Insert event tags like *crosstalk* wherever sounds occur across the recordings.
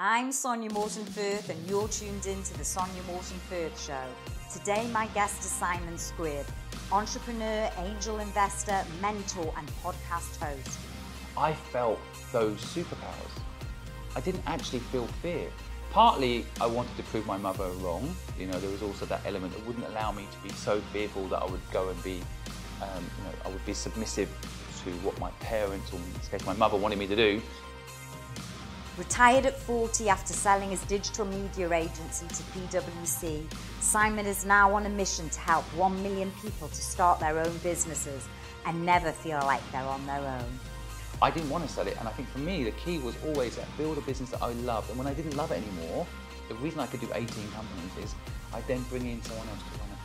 I'm Sonya Morton Firth, and you're tuned in to the Sonya Morton Firth Show. Today, my guest is Simon Squibb, entrepreneur, angel investor, mentor, and podcast host. I felt those superpowers. I didn't actually feel fear. Partly, I wanted to prove my mother wrong. You know, there was also that element that wouldn't allow me to be so fearful that I would go and be, um, you know, I would be submissive to what my parents, or in this case, my mother, wanted me to do. Retired at 40 after selling his digital media agency to PwC, Simon is now on a mission to help 1 million people to start their own businesses and never feel like they're on their own. I didn't want to sell it, and I think for me, the key was always to build a business that I loved. And when I didn't love it anymore, the reason I could do 18 companies is I then bring in someone else to run it.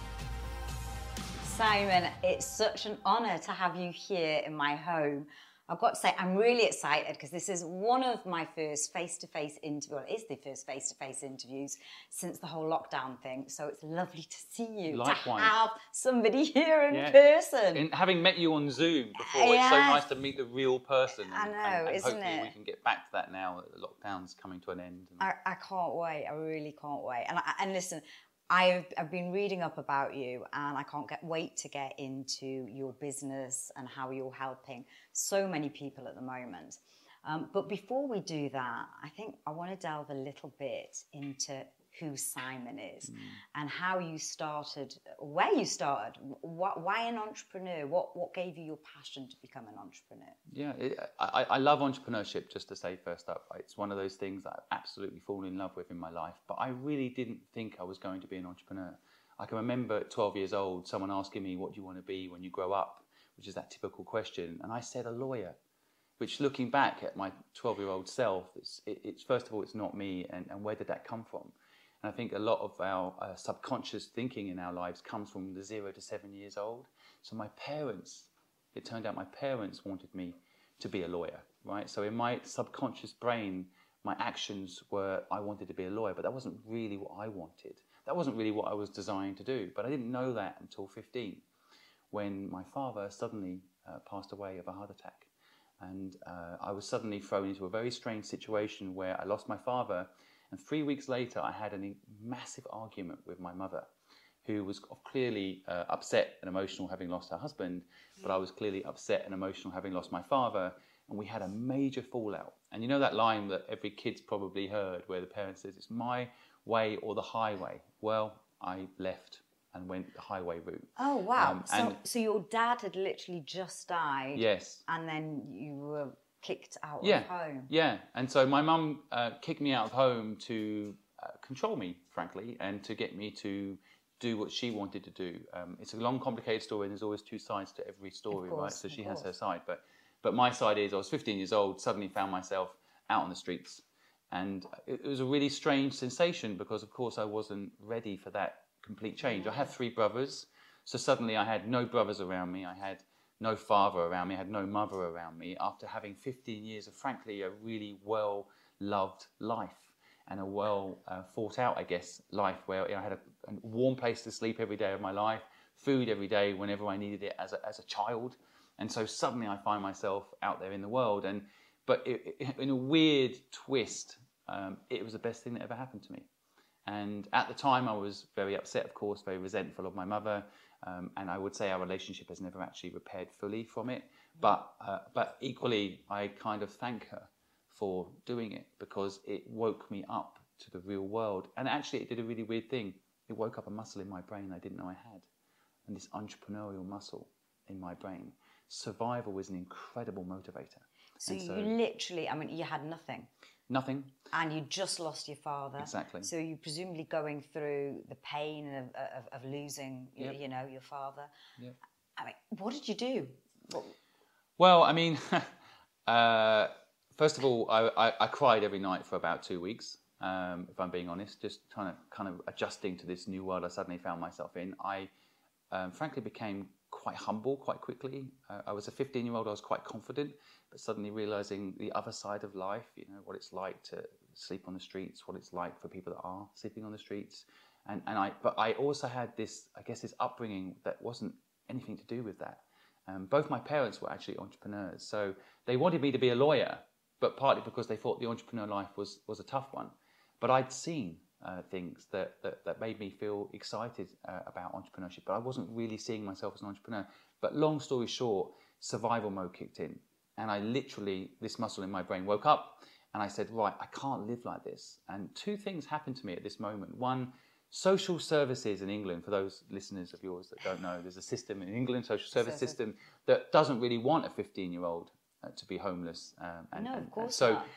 Simon, it's such an honour to have you here in my home. I've got to say, I'm really excited because this is one of my first face-to-face interviews. Well, it is the first face-to-face interviews since the whole lockdown thing. So it's lovely to see you, Likewise. to have somebody here in Yeah. person. And having met you on Zoom before, it's so nice to meet the real person. I and- know, and, and isn't hopefully it? we can get back to that now that the lockdown's coming to an end. And I, I can't wait. I really can't wait. And I, and listen, I've I've been reading up about you, and I can't get wait to get into your business and how you're helping so many people at the moment. Um, but before we do that, I think I want to delve a little bit into who Simon is hmm. and how you started, where you started, wh- why an entrepreneur, what what gave you your passion to become an entrepreneur. Yeah, it, I, I love entrepreneurship, just to say first up. It's one of those things that I've absolutely fallen in love with in my life, but I really didn't think I was going to be an entrepreneur. I can remember at 12 years old, someone asking me, What do you want to be when you grow up? which is that typical question. And I said, A lawyer, which looking back at my 12 year old self, it's, it, it's first of all, it's not me, and, and where did that come from? And I think a lot of our uh, subconscious thinking in our lives comes from the zero to seven years old. So my parents, it turned out my parents wanted me to be a lawyer, right? So in my subconscious brain, my actions were I wanted to be a lawyer, but that wasn't really what I wanted. That wasn't really what I was designed to do. But I didn't know that until 15, when my father suddenly uh, passed away of a heart attack. And uh, I was suddenly thrown into a very strange situation where I lost my father. And three weeks later, I had a massive argument with my mother, who was clearly uh, upset and emotional having lost her husband, but I was clearly upset and emotional having lost my father. And we had a major fallout. And you know that line that every kid's probably heard where the parent says, It's my way or the highway? Well, I left and went the highway route. Oh wow! Um, so, so your dad had literally just died. Yes. And then you were kicked out yeah, of home. Yeah, and so my mum uh, kicked me out of home to uh, control me, frankly, and to get me to do what she wanted to do. Um, it's a long, complicated story, and there's always two sides to every story, right? So she has her side, but but my side is I was 15 years old, suddenly found myself out on the streets, and it, it was a really strange sensation because, of course, I wasn't ready for that complete change. I have three brothers, so suddenly I had no brothers around me. I had no father around me. I had no mother around me. After having 15 years of, frankly, a really well loved life and a well uh, thought out, I guess, life where you know, I had a, a warm place to sleep every day of my life, food every day whenever I needed it as a, as a child. And so suddenly I find myself out there in the world. And but it, it- in a weird twist, um, it was the best thing that ever happened to me. And at the time, I was very upset, of course, very resentful of my mother. Um, and I would say our relationship has never actually repaired fully from it. But, uh, but equally, I kind of thank her for doing it because it woke me up to the real world. And actually, it did a really weird thing. It woke up a muscle in my brain I didn't know I had, and this entrepreneurial muscle in my brain. Survival was an incredible motivator. So And you literally, I mean, you had nothing, nothing. and you just lost your father. Exactly. So you're presumably going through the pain of, of, of losing, Yep. you know, your father. Yep. I mean, what did you do? What, Well, I mean, *laughs* uh, first of all, I, I, I cried every night for about two weeks. Um, if I'm being honest, just kind of kind of adjusting to this new world I suddenly found myself in. I um, frankly became quite humble quite quickly. Uh, I was a 15 year old. I was quite confident, but suddenly realizing the other side of life. You know what it's like to sleep on the streets, what it's like for people that are sleeping on the streets, and and I. But I also had this, I guess, this upbringing that wasn't anything to do with that. Um, both my parents were actually entrepreneurs, so they wanted me to be a lawyer, but partly because they thought the entrepreneur life was was a tough one. But I'd seen uh, things that, that, that made me feel excited uh, about entrepreneurship, but I wasn't really seeing myself as an entrepreneur. But long story short, survival mode kicked in, and I literally this muscle in my brain woke up, and I said, right, I can't live like this. And two things happened to me at this moment. One social services in England, for those listeners of yours that don't know, there's a system in England, social service system, that doesn't really want a 15 year old uh, to be homeless. Um, and, no, of course. And so not.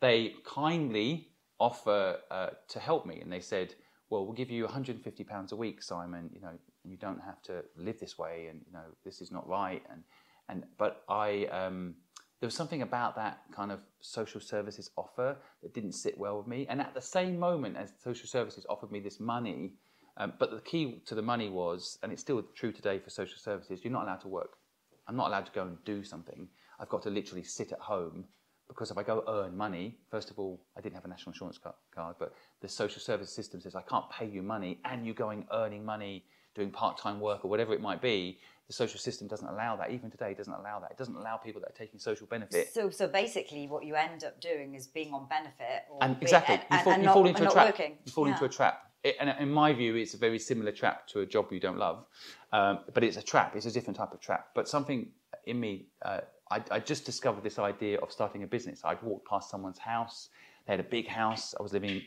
they kindly offer uh, to help me, and they said, "Well, we'll give you 150 pounds a week, Simon. You know, you don't have to live this way, and you know, this is not right." And and but I. Um, there was something about that kind of social services offer that didn't sit well with me. And at the same moment as social services offered me this money, um, but the key to the money was, and it's still true today for social services, you're not allowed to work. I'm not allowed to go and do something. I've got to literally sit at home because if I go earn money, first of all, I didn't have a national insurance card, but the social service system says I can't pay you money and you're going earning money doing part-time work or whatever it might be, the social system doesn't allow that. Even today, it doesn't allow that. It doesn't allow people that are taking social benefit. So, so basically, what you end up doing is being on benefit, and exactly, and, you fall, and you fall into a trap. Working. You fall yeah. into a trap. It, and in my view, it's a very similar trap to a job you don't love, um, but it's a trap. It's a different type of trap. But something in me, uh, I, I just discovered this idea of starting a business. I'd walked past someone's house. They had a big house. I was living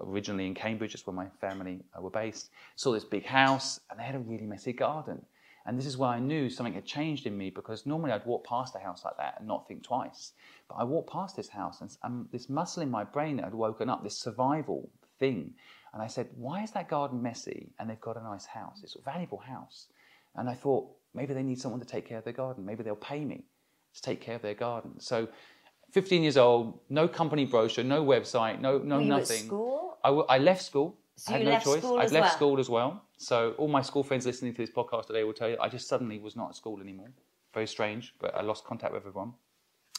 originally in Cambridge, just where my family uh, were based. Saw this big house, and they had a really messy garden. And this is where I knew something had changed in me because normally I'd walk past a house like that and not think twice. But I walked past this house, and, and this muscle in my brain had woken up, this survival thing. And I said, Why is that garden messy? And they've got a nice house. It's a valuable house. And I thought, maybe they need someone to take care of their garden. Maybe they'll pay me to take care of their garden. So 15 years old, no company brochure, no website, no, no Were nothing. school? I, w- I left school. So I had no choice. I left well. school as well. So all my school friends listening to this podcast today will tell you I just suddenly was not at school anymore. Very strange, but I lost contact with everyone.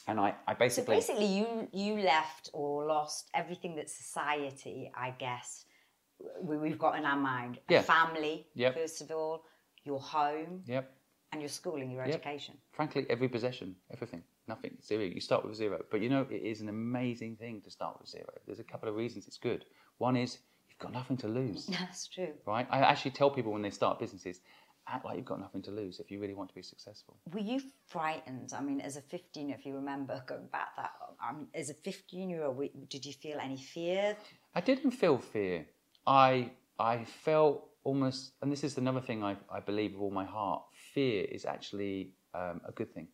And I, I basically. So basically, you you left or lost everything that society, I guess, we, have got in our mind. Yeah. Family, yep. first of all, your home. Yep. And your schooling, your yep. education. Frankly, every possession, everything nothing, zero. You start with zero. But you know, it is an amazing thing to start with zero. There's a couple of reasons it's good. One is you've got nothing to lose. *laughs* That's true. Right? I actually tell people when they start businesses, act like you've got nothing to lose if you really want to be successful. Were you frightened? I mean, as a 15, if you remember going back that, um, as a 15 year old, did you feel any fear? I didn't feel fear. I, I felt almost, and this is another thing I, I believe with all my heart fear is actually um, a good thing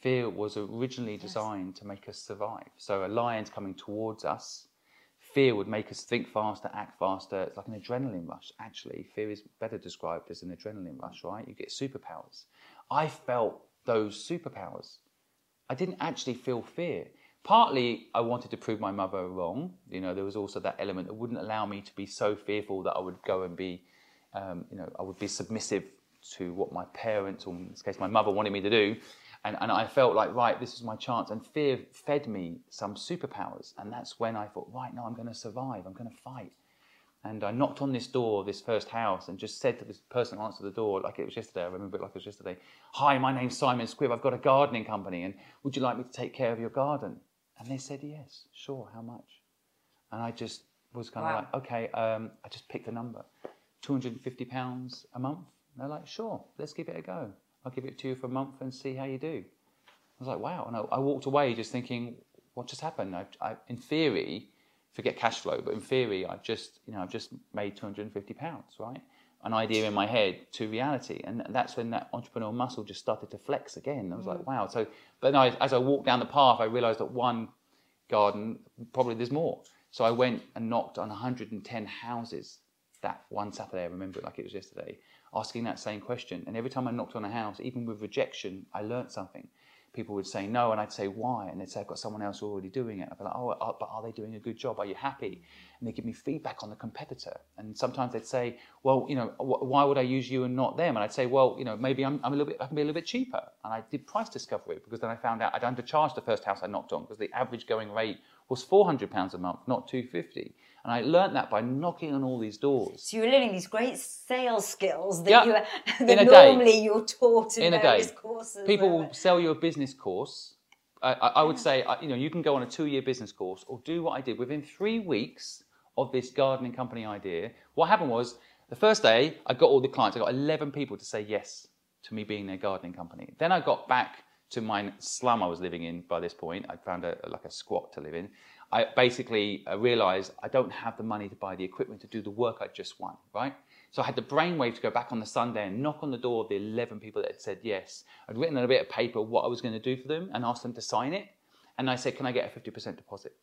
fear was originally designed yes. to make us survive. So a lion's coming towards us. Fear would make us think faster, act faster. It's like an adrenaline rush. Actually, fear is better described as an adrenaline rush, right? You get superpowers. I felt those superpowers. I didn't actually feel fear. Partly, I wanted to prove my mother wrong. You know, there was also that element that wouldn't allow me to be so fearful that I would go and be, um, you know, I would be submissive to what my parents, or in this case, my mother, wanted me to do. And, and I felt like, right, this is my chance. And fear fed me some superpowers. And that's when I thought, right, now I'm going to survive. I'm going to fight. And I knocked on this door, this first house, and just said to this person who answered the door, like it was yesterday, I remember it like it was yesterday, Hi, my name's Simon Squibb. I've got a gardening company, and would you like me to take care of your garden? And they said, Yes, sure, how much? And I just was kind wow. of like, Okay, um, I just picked a number £250 a month. And they're like, Sure, let's give it a go. I'll give it to you for a month and see how you do. I was like, wow. And I, I walked away just thinking, what just happened? I, I, in theory, forget cash flow, but in theory, I've just, you know, I've just made 250 pounds, right? An idea in my head to reality. And that's when that entrepreneurial muscle just started to flex again. I was mm. like, wow. So, but no, as I walked down the path, I realized that one garden, probably there's more. So I went and knocked on 110 houses that one Saturday. I remember it like it was yesterday asking that same question. And every time I knocked on a house, even with rejection, I learnt something. People would say no, and I'd say why, and they'd say I've got someone else already doing it. I'd be like, oh, uh, but are they doing a good job? Are you happy? And they give me feedback on the competitor. And sometimes they'd say, well, you know, why would I use you and not them? And I'd say, well, you know, maybe I'm, I'm a little bit, I can be a little bit cheaper. And I did price discovery because then I found out I'd undercharged the first house I knocked on because the average going rate was 400 pounds a month, not 250. And I learned that by knocking on all these doors. So you were learning these great sales skills that, yeah. you, that normally day. you're taught in, in various courses. People will sell you a business course I, I would say, uh, you know, you can go on a two-year business course or do what I did. Within three weeks of this gardening company idea, what happened was the first day I got all the clients. I got 11 people to say yes to me being their gardening company. Then I got back to my slum I was living in by this point. I found a, like a squat to live in. I basically uh, realized I don't have the money to buy the equipment to do the work I just won, right? So I had the brainwave to go back on the Sunday and knock on the door of the 11 people that had said yes. I'd written on a bit of paper what I was going to do for them and asked them to sign it. And I said, Can I get a 50% deposit?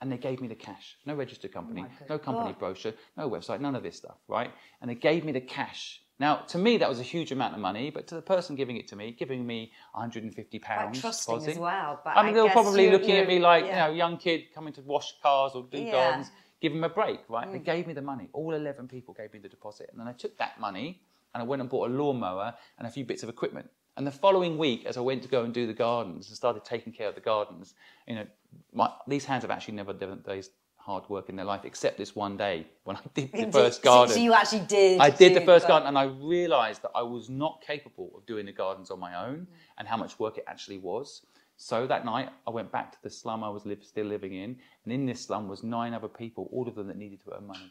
And they gave me the cash. No registered company, Oh no company God. brochure, no website, none of this stuff, right? And they gave me the cash. Now, to me, that was a huge amount of money, but to the person giving it to me, giving me 150 Quite pounds. trusting as well. But I mean, they were probably you- looking at me like, yeah. you know, young kid coming to wash cars or do Yeah. Mm. gardens, give them a break, right? They gave me the money. All 11 people gave me the deposit. And then I took that money and I went and bought a lawnmower and a few bits of equipment. And the following week, as I went to go and do the gardens and started taking care of the gardens, you know, my, these hands have actually never done days hard work in their life, except this one day when I *laughs* did the first garden. So, you actually did. I did the first garden. garden, and I realised that I was not capable of doing the gardens on my own, mm. and how much work it actually was. So that night, I went back to the slum I was live, still living in, and in this slum was nine other people, all of them that needed to earn money.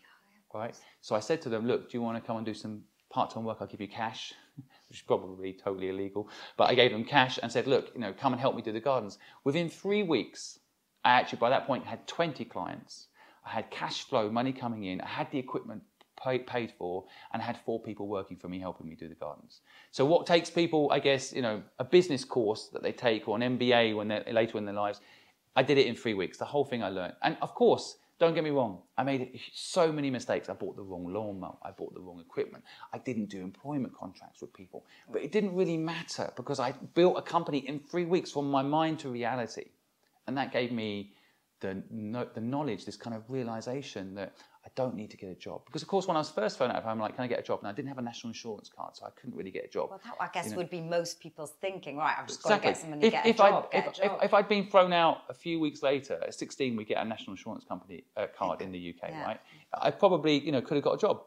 Oh right. So I said to them, "Look, do you want to come and do some part-time work? I'll give you cash." *laughs* Which is probably totally illegal, but I gave them cash and said, "Look, you know, come and help me do the gardens." Within three weeks, I actually by that point had 20 clients. I had cash flow, money coming in. I had the equipment paid, paid for, and I had four people working for me, helping me do the gardens. So what takes people, I guess, you know, a business course that they take or an MBA when they're later in their lives, I did it in three weeks. The whole thing I learned, and of course. Don't get me wrong, I made so many mistakes. I bought the wrong lawnmower, I bought the wrong equipment, I didn't do employment contracts with people. But it didn't really matter because I built a company in three weeks from my mind to reality. And that gave me the, no, the knowledge, this kind of realization that I don't need to get a job. Because, of course, when I was first thrown out of home, like, can I get a job? And I didn't have a national insurance card, so I couldn't really get a job. Well, that, I guess you know. would be most people's thinking. Right, I've just got to get someone to If, get a if, job. I'd, get if, a job. if, if I'd been thrown out a few weeks later, at 16, we get a national insurance company uh, card in the UK, Yeah. right? I probably, you know, could have got a job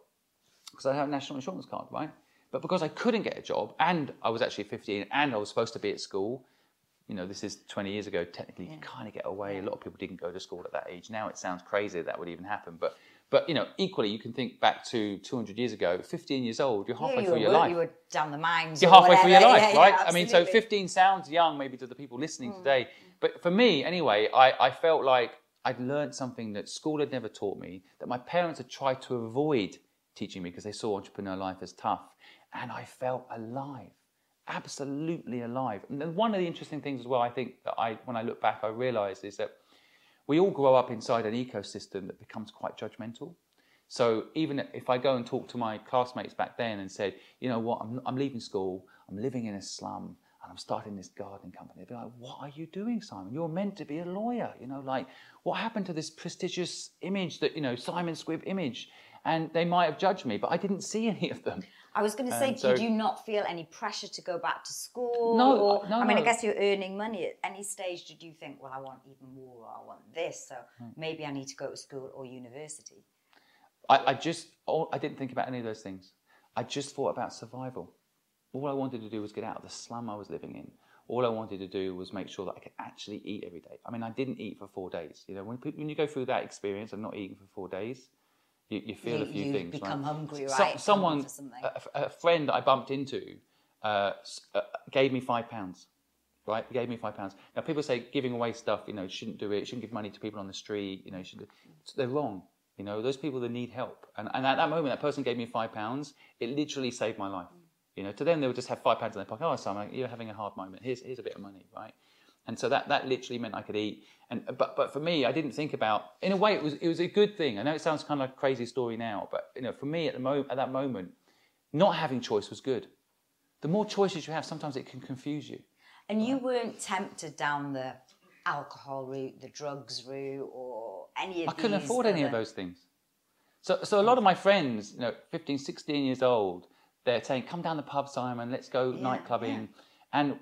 because I have a national insurance card, right? But because I couldn't get a job and I was actually 15 and I was supposed to be at school, you know, this is 20 years ago, technically you kind of get away. A lot of people didn't go to school at that age. Now it sounds crazy that, that would even happen. But, but, you know, equally, you can think back to 200 years ago, 15 years old, you're yeah, halfway you thure were, your life. You were down the mines. You're halfway through your life, *laughs* Yeah, right? yeah, I mean, so 15 sounds young maybe to the people listening mm. today. But for me, anyway, I, I felt like I'd learned something that school had never taught me, that my parents had tried to avoid teaching me because they saw entrepreneur life as tough. And I felt alive, absolutely alive. And one of the interesting things as well, I think that I, when I look back, I realise is that we all grow up inside an ecosystem that becomes quite judgmental. So even if I go and talk to my classmates back then and said, you know what, I'm, I'm leaving school, I'm living in a slum, and I'm starting this gardening company, they'd be like, what are you doing, Simon? You're meant to be a lawyer. You know, like, what happened to this prestigious image that, you know, Simon Squibb image? And they might have judged me, but I didn't see *laughs* any of them. I was going to say, And so- did you not feel any pressure to go back to school? No, or, no, I mean, I guess you're earning money. At any stage, did you think, well, I want even more, or I want this, so Hmm. maybe I need to go to school or university? I, I just, all, I didn't think about any of those things. I just thought about survival. All I wanted to do was get out of the slum I was living in. All I wanted to do was make sure that I could actually eat every day. I mean, I didn't eat for four days. You know, when, people, when you go through that experience of not eating for four days, you, you feel You- a few you things. become right? hungry, right? Hungry someone, a, a friend I bumped into, uh, uh, gave me five pounds. Right, gave me five pounds. Now people say giving away stuff, you know, shouldn't do it. Shouldn't give money to people on the street. You know, should. They're wrong. You know, those people that need help. And, and at that moment, that person gave me five pounds. It literally saved my life. You know, to them they would just have five pounds in their pocket. Oh, Simon, you're having a hard moment. Here's here's a bit of money, right? And so that, that literally meant I could eat. And but but for me, I didn't think about. In a way, it was it was a good thing. I know it sounds kind of like a crazy story now, but you know, for me at the moment at that moment, not having choice was good. The more choices you have, sometimes it can confuse you. And you weren't tempted down the alcohol route, the drugs route, or any of I couldn't afford any of those things. So, so a lot of my friends, you know, 15, 16 years old, they're saying, come down the pub, Simon, let's go Yeah, night clubbing. And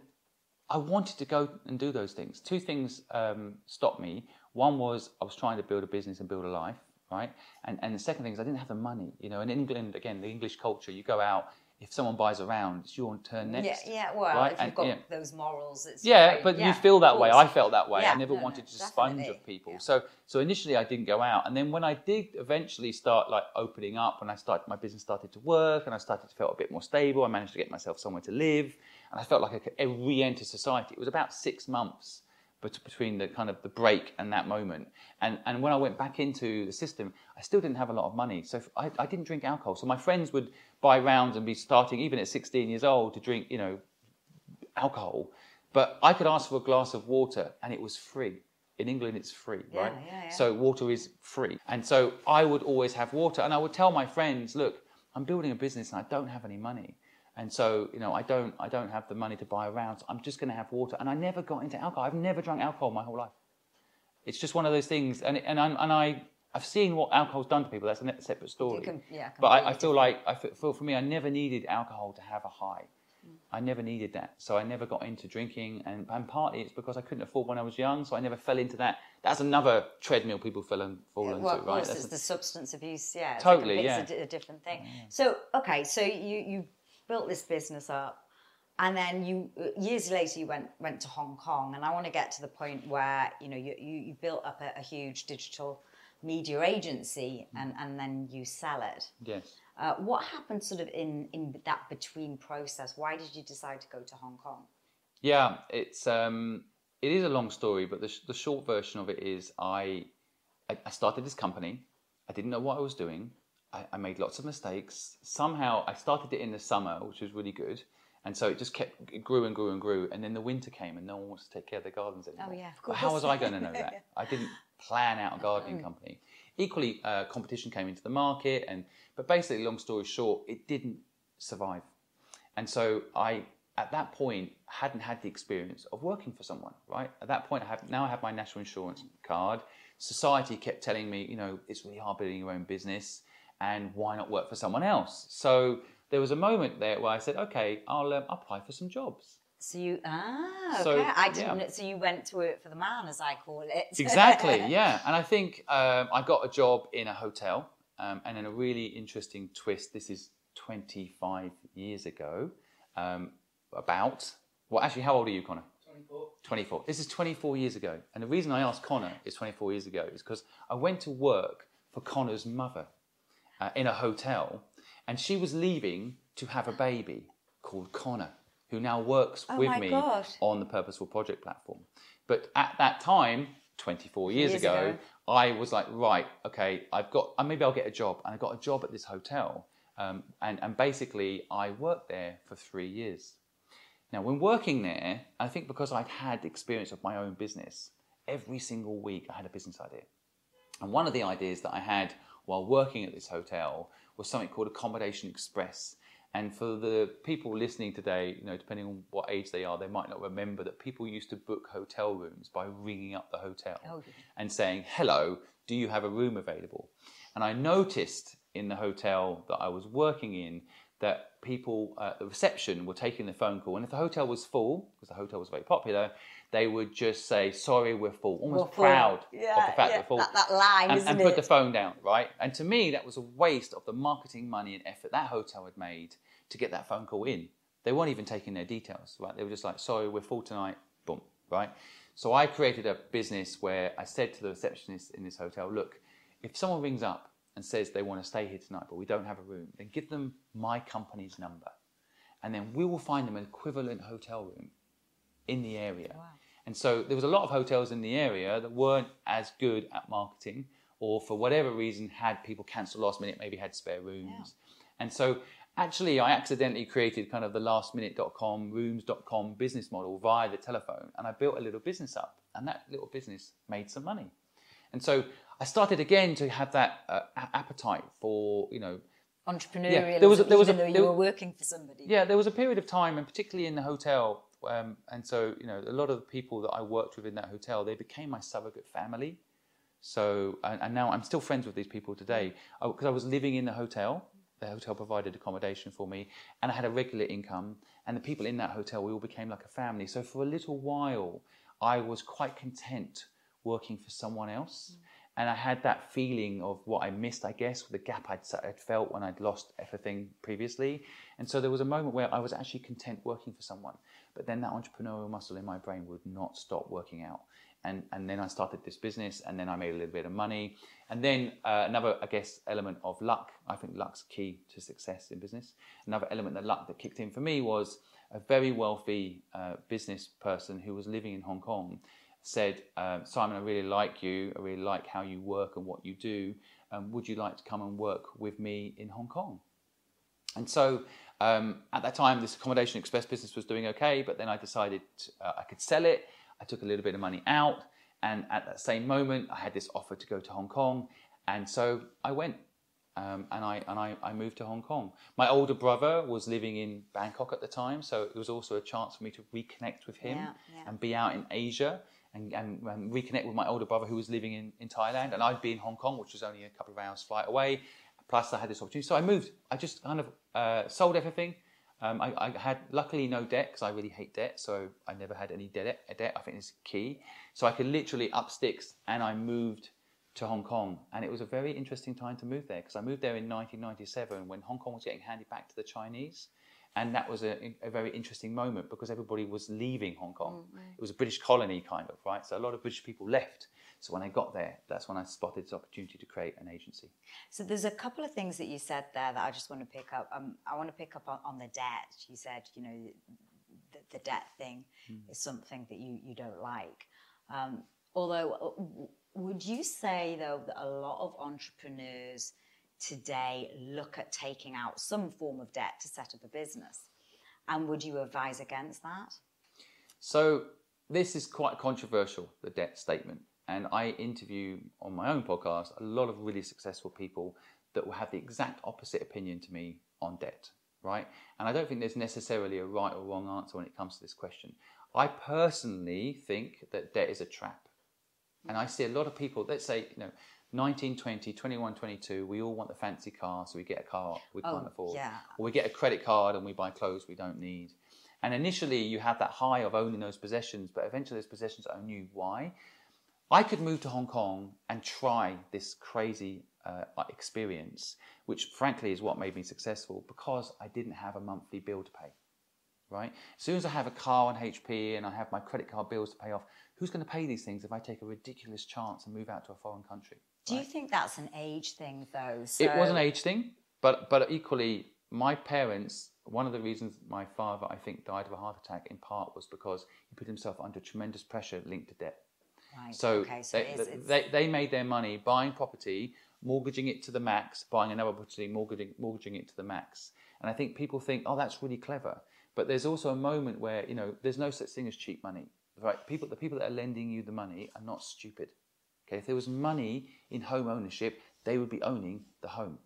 I wanted to go and do those things. Two things um, stopped me. One was I was trying to build a business and build a life, right? And, and the second thing is I didn't have the money. You know, in England, again, the English culture, you go out, if someone buys around, it's your turn next. Yeah, yeah. Well, right? if you've And, got yeah. those morals, it's Yeah, great. but Yeah, you feel that way. I felt that way. Yeah, I never no, no, wanted to sponge of people. So so initially I didn't go out, and then when I did eventually start like opening up, when I started my business started to work, and I started to feel a bit more stable. I managed to get myself somewhere to live, and I felt like I could re-enter society. It was about six months between the kind of the break and that moment. And and when I went back into the system, I still didn't have a lot of money, so I, I didn't drink alcohol. So my friends would buy rounds and be starting even at 16 years old to drink, you know, alcohol, but I could ask for a glass of water and it was free. In England, it's free, Yeah, right? yeah, yeah. So water is free. And so I would always have water and I would tell my friends, look, I'm building a business and I don't have any money. And so, you know, I don't, I don't have the money to buy a round. So I'm just going to have water. And I never got into alcohol. I've never drunk alcohol my whole life. It's just one of those things. And, and, I'm, and I, I've seen what alcohol's done to people. That's a separate story. can- yeah, but I, I feel like, I feel for me, I never needed alcohol to have a high. Mm. I never needed that. So I never got into drinking. And, and partly it's because I couldn't afford when I was young. So I never fell into that. That's another treadmill people fell, and, fall Yeah, into, well, right? That's the substance abuse. Yeah, it's Totally, Like a, yeah. It's a, a different thing. So, okay, so you you built this business up, and then you years later you went went to Hong Kong, and I want to get to the point where you know you you, you built up a, a huge digital media agency, and and then you sell it. yes. Uh, what happened sort of in in that between process? Why did you decide to go to Hong Kong? Yeah, it's um, it is a long story, but the, sh- the short version of it is I I started this company. I didn't know what I was doing. I, I made lots of mistakes. Somehow I started it in the summer, which was really good, and so it just kept it grew and grew and grew. And then the winter came, and no one wants to take care of their gardens anymore. Oh, yeah, of But how was. I going to know that? *laughs* I didn't plan out a gardening company. Equally, uh, competition came into the market, and but basically, long story short, it didn't survive. And so I, at that point, hadn't had the experience of working for someone, right? At that point, I have, now I have my national insurance card. Society kept telling me, you know, it's really hard building your own business, and why not work for someone else? So there was a moment there where I said, okay, I'll um, apply for some jobs. So you ah okay. So, I didn't. yeah. So you went to work for the man, as I call it. *laughs* Exactly, yeah. And I think um, I got a job in a hotel, um, and in a really interesting twist, this is 25 years ago, um, about, well, actually, how old are you, Connor? 24. 24. This is 24 years ago. And the reason I asked Connor is 24 years ago is because I went to work for Connor's mother uh, in a hotel, and she was leaving to have a baby called Connor, who now works Oh with me God. on the Purposeful Project platform. But at that time, 24 years, Years ago, ago. I was like, right, okay, I've got, uh, maybe I'll get a job. And I got a job at this hotel. Um, and, and basically, I worked there for three years. Now, when working there, I think because I'd had experience of my own business, every single week I had a business idea. And one of the ideas that I had while working at this hotel was something called Accommodation Express. And for the people listening today, you know, depending on what age they are, they might not remember that people used to book hotel rooms by ringing up the hotel Oh, yeah. and saying, "Hello, do you have a room available?" And I noticed in the hotel that I was working in that people at the reception were taking the phone call, and if the hotel was full, because the hotel was very popular, they would just say, "Sorry, we're full," almost We're full. proud of the fact yeah, they're full that- that line, and, and put the phone down, right? And to me, that was a waste of the marketing money and effort that hotel had made to get that phone call in. They weren't even taking their details, right? They were just like, "Sorry, we're full tonight." Boom, right? So I created a business where I said to the receptionist in this hotel, "Look, if someone rings up and says they want to stay here tonight, but we don't have a room, then give them my company's number, and then we will find them an equivalent hotel room in the area." And so there was a lot of hotels in the area that weren't as good at marketing, or for whatever reason had people cancel last minute, maybe had spare rooms. And so actually, I accidentally created kind of the lastminute.com, rooms.com business model via the telephone, and I built a little business up, and that little business made some money. And so I started again to have that uh, appetite for, you know, Entrepreneurial. there was a- there was a- though there you were working for somebody. yeah, there was a period of time, and particularly in the hotel, um, and so you know, a lot of the people that I worked with in that hotel, they became my surrogate family. So, and, and now I'm still friends with these people today because I was living in the hotel. The hotel provided accommodation for me, and I had a regular income. And the people in that hotel, we all became like a family. So for a little while, I was quite content working for someone else. and I had that feeling of what I missed, I guess, with the gap I'd, I'd felt when I'd lost everything previously. And so there was a moment where I was actually content working for someone, but then that entrepreneurial muscle in my brain would not stop working out. And, and then I started this business, and then I made a little bit of money. And then uh, another, I guess, element of luck. I think luck's key to success in business. Another element of luck that kicked in for me was a very wealthy uh, business person who was living in Hong Kong said, um, Simon, I really like you. I really like how you work and what you do. Um, would you like to come and work with me in Hong Kong? And so um, at that time, this accommodation express business was doing okay, but then I decided uh, I could sell it. I took a little bit of money out, and at that same moment, I had this offer to go to Hong Kong, and so I went. Um, and I and I, I, moved to Hong Kong. My older brother was living in Bangkok at the time, so it was also a chance for me to reconnect with him yeah, yeah. and be out in Asia and, and, and, reconnect with my older brother who was living in, in Thailand, and I'd be in Hong Kong, which was only a couple of hours flight away. Plus, I had this opportunity, so I moved. I just kind of uh, sold everything. Um, I, I, had luckily no debt because I really hate debt, so I never had any debt. Debt I think is key. So I could literally up sticks, and I moved to Hong Kong, and it was a very interesting time to move there because I moved there in 1997 when Hong Kong was getting handed back to the Chinese. And that was a, a very interesting moment because everybody was leaving Hong Kong. Mm-hmm. It was a British colony, kind of, right? So a lot of British people left. So when I got there, that's when I spotted this opportunity to create an agency. So there's a couple of things that you said there that I just want to pick up. Um, I want to pick up on, on, the debt. You said, you know, the, the debt thing mm. is something that you, you don't like. Um, although, uh, would you say, though, that a lot of entrepreneurs – today look at taking out some form of debt to set up a business? And would you advise against that? So, this is quite controversial, the debt statement. And I interview on my own podcast a lot of really successful people that will have the exact opposite opinion to me on debt, right? And I don't think there's necessarily a right or wrong answer when it comes to this question. I personally think that debt is a trap. And I see a lot of people, let's say, you know, 19, 20, 21, 22, we all want the fancy car, so we get a car we can't oh, afford. Yeah. Or we get a credit card and we buy clothes we don't need. And initially, you have that high of owning those possessions, but eventually, those possessions own you. Why? I could move to Hong Kong and try this crazy uh, experience, which frankly is what made me successful because I didn't have a monthly bill to pay. Right? As soon as I have a car on HP and I have my credit card bills to pay off, who's going to pay these things if I take a ridiculous chance and move out to a foreign country? Do you think that's an age thing, though? So... It was an age thing, but but equally, my parents. One of the reasons my father, I think, died of a heart attack in part was because he put himself under tremendous pressure linked to debt. Right. So, okay, so they, it is, they, they made their money buying property, mortgaging it to the max, buying another property, mortgaging, mortgaging it to the max. And I think people think, oh, that's really clever. But there's also a moment where, you know, there's no such thing as cheap money. Right? People, the people that are lending you the money are not stupid. Okay, if there was money in home ownership, they would be owning the home.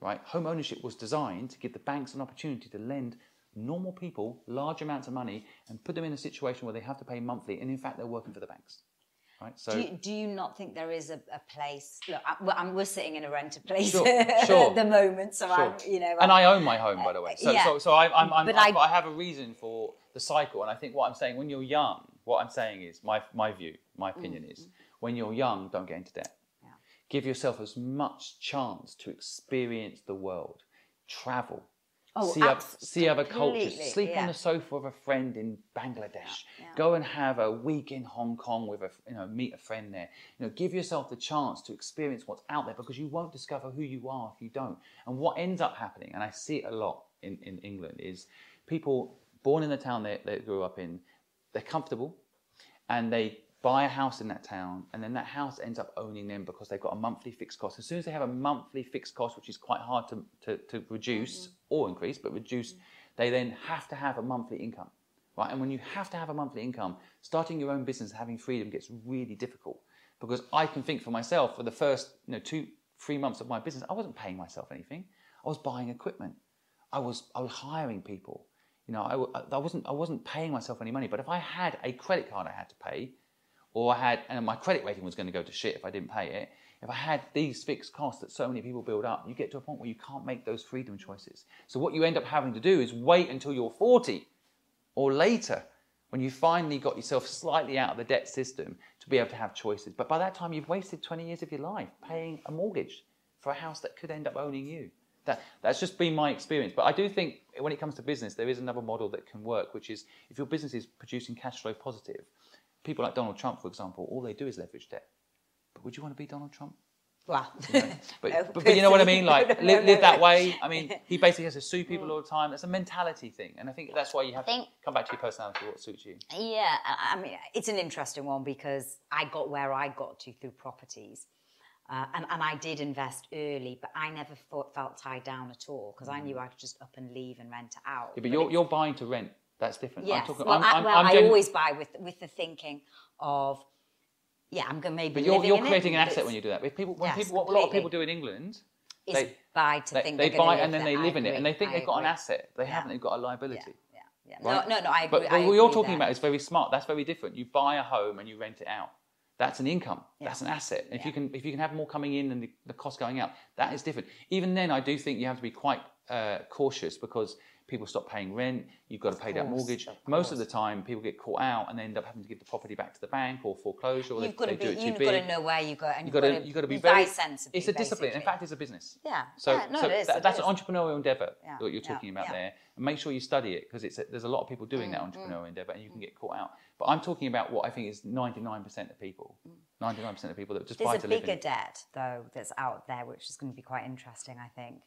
Right? Home ownership was designed to give the banks an opportunity to lend normal people large amounts of money and put them in a situation where they have to pay monthly, and in fact, they're working for the banks. Right? So, do you, do you not think there is a, a place? Look, I, am we're sitting in a rented place sure, *laughs* sure, at the moment, so sure. I'm, you know, and I'm, i own my home, by the way. So, yeah. so, so I, I'm, I'm, but I, I have a reason for the cycle, and I think what I'm saying when you're young, what I'm saying is my my view, my opinion mm-hmm. is when you're young, don't get into debt. Yeah. Give yourself as much chance to experience the world, travel, Oh, see, other, see other cultures, sleep yeah. on the sofa with a friend in Bangladesh, yeah. go and have a week in Hong Kong with a, you know, meet a friend there. You know, give yourself the chance to experience what's out there because you won't discover who you are if you don't. And what ends up happening, and I see it a lot in, in England, is people born in the town they, they grew up in, they're comfortable and they buy a house in that town, and then that house ends up owning them because they've got a monthly fixed cost. As soon as they have a monthly fixed cost, which is quite hard to, to, to reduce mm-hmm. Or increase, but reduce, mm-hmm. they then have to have a monthly income. Right? And when you have to have a monthly income, starting your own business, having freedom gets really difficult. Because I can think for myself, for the first you know, two, three months of my business, I wasn't paying myself anything. I was buying equipment. I was, I was hiring people. You know, I, I, wasn't, I wasn't paying myself any money. But if I had a credit card I had to pay, or I had, and my credit rating was going to go to shit if I didn't pay it. If I had these fixed costs that so many people build up, you get to a point where you can't make those freedom choices. So what you end up having to do is wait until you're 40 or later when you finally got yourself slightly out of the debt system to be able to have choices. But by that time, you've wasted 20 years of your life paying a mortgage for a house that could end up owning you. That, that's just been my experience. But I do think when it comes to business, there is another model that can work, which is if your business is producing cash flow positive, people like Donald Trump, for example, all they do is leverage debt. But would you want to be Donald Trump? Well, You know? But, *laughs* No, but, but you know what I mean? Like, no, live, no, live that way. I mean, *laughs* he basically has to sue people all the time. It's a mentality thing. And I think that's why you have think- to come back to your personality, what suits you. Yeah, I I mean, it's an interesting one because I got where I got to through properties. Uh, and, and I did invest early, but I never thought, felt tied down at all because I knew I could just up and leave and rent it out. Mm. Yeah, but you're, you're buying to rent. That's different. Yes. I'm talking, well, I'm, I, I'm, well, I'm I always buy with with the thinking of, yeah, I'm going to maybe. But you're, you're in creating it, an asset when you do that. If people, when Yes, people, what a lot of people do in England, is they, buy to they, think they buy and then they live in it, and they think I they've got an asset. They Yeah. haven't. They've got a liability. Yeah, yeah. Right? No, no, no. I agree. But, I what you're talking there. about is very smart. That's very different. You buy a home and you rent it out. That's an income. That's an asset. And if you can if you can have more coming in than the, the cost going out, that is different. Even then, I do think you have to be quite uh, cautious because people stop paying rent. You've got to pay that mortgage. of Most of the time, people get caught out and they end up having to give the property back to the bank or foreclosure. Or You've they, got to they be. do it too You've big. got to know where you go, and You've got to, you've got to be very, sensible. It's a discipline. In fact, it's a business. Yeah. So, Yeah, no, so it is, that- it that's is. an entrepreneurial endeavor Yeah, that you're yeah, talking about yeah. there. And make sure you study it because it's a, there's a lot of people doing Mm, that entrepreneurial endeavor, and you can get caught out. But I'm talking about what I think is 99% of people. 99% of people that just buy Mm. There's a bigger debt, though, that's out there, which is going to be quite interesting, I think.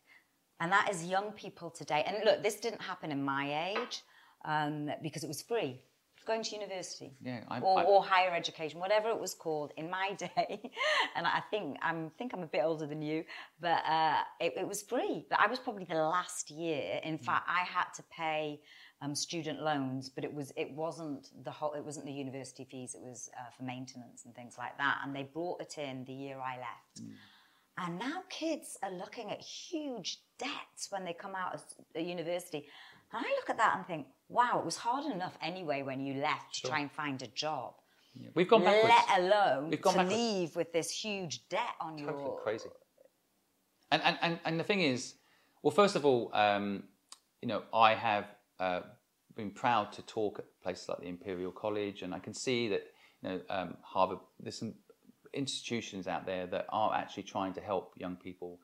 And that is young people today. And look, this didn't happen in my age um, because it was free. Going to university Yeah, I- or, I- or higher education, whatever it was called in my *laughs* day. and I think I'm think I'm a bit older than you, but uh, it, it was free. But I was probably the last year. In Mm. fact, I had to pay um, student loans, but it was it wasn't the whole. It wasn't the university fees. It was uh, for maintenance and things like that. And they brought it in the year I left. Mm. And now kids are looking at huge debts when they come out of university. And I look at that and think, wow, it was hard enough anyway when you left to try and find a job. Yeah. We've gone backwards. Let alone We've gone to backwards. leave with this huge debt on Totally your crazy. And, and, and, and the thing is, well, first of all, um, you know, I have uh, been proud to talk at places like the Imperial College, and I can see that, you know, um, Harvard, there's some institutions out there that are actually trying to help young people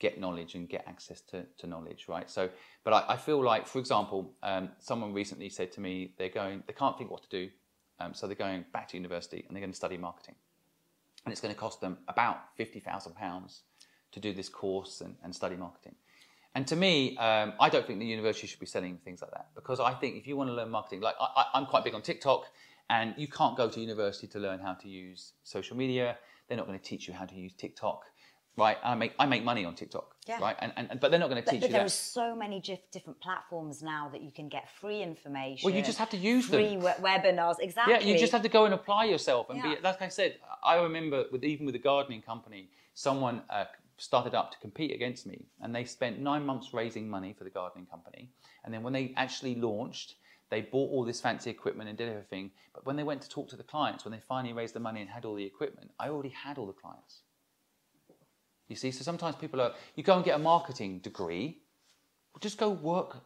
get knowledge and get access to, to knowledge, right? So, but I, I feel like, for example, um, someone recently said to me, they're going, they can't think what to do, um, so they're going back to university and they're going to study marketing and it's going to cost them about £50,000 to do this course and, and study marketing. And to me, um, I don't think the university should be selling things like that because I think if you want to learn marketing, like I, I'm quite big on TikTok, and you can't go to university to learn how to use social media. They're not going to teach you how to use TikTok, right? I make I make money on TikTok, Yeah. right? And, and but they're not going to teach but you there that. are so many dif- different platforms now that you can get free information. Well, you just have to use them. free webinars. Exactly. Yeah, you just have to go and apply yourself and Yeah. be. Like I said, I remember with even with the gardening company, someone uh, started up to compete against me, and they spent nine months raising money for the gardening company, and then when they actually launched. They bought all this fancy equipment and did everything, but when they went to talk to the clients, when they finally raised the money and had all the equipment, I already had all the clients. You see, so sometimes people are, you go and get a marketing degree, just go work.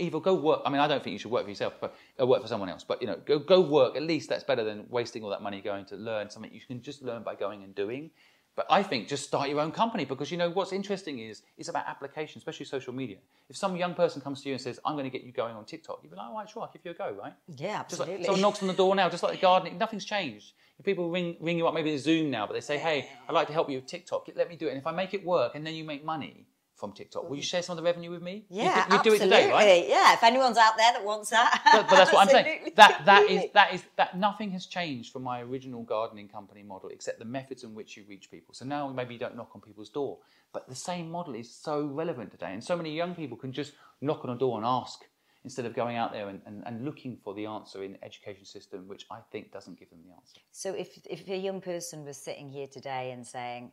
Either go work. I mean, I don't think you should work for yourself, but uh, work for someone else. But you know, go go work. At least that's better than wasting all that money going to learn something you can just learn by going and doing. But I think just start your own company because you know what's interesting is it's about application, especially social media. If some young person comes to you and says, "I'm going to get you going on TikTok," you'd be like, "All right, sure, I'll give you a go, right?" Yeah, Just like absolutely. someone knocks on the door now, just like the gardening, nothing's changed. If people ring ring you up, maybe it's Zoom now, but they say, "Hey, I'd like to help you with TikTok. Let me do it." And if I make it work, and then you make money from TikTok, will you mm. share some of the revenue with me? You yeah, do- you do it today, right? Yeah, if anyone's out there that wants that. But, but that's what I'm saying. *laughs* That that is that is that nothing has changed from my original gardening company model except the methods in which you reach people. So now maybe you don't knock on people's door, but the same model is so relevant today, and so many young people can just knock on a door and ask instead of going out there and, and, and looking for the answer in the education system, which I think doesn't give them the answer. So if if a young person was sitting here today and saying,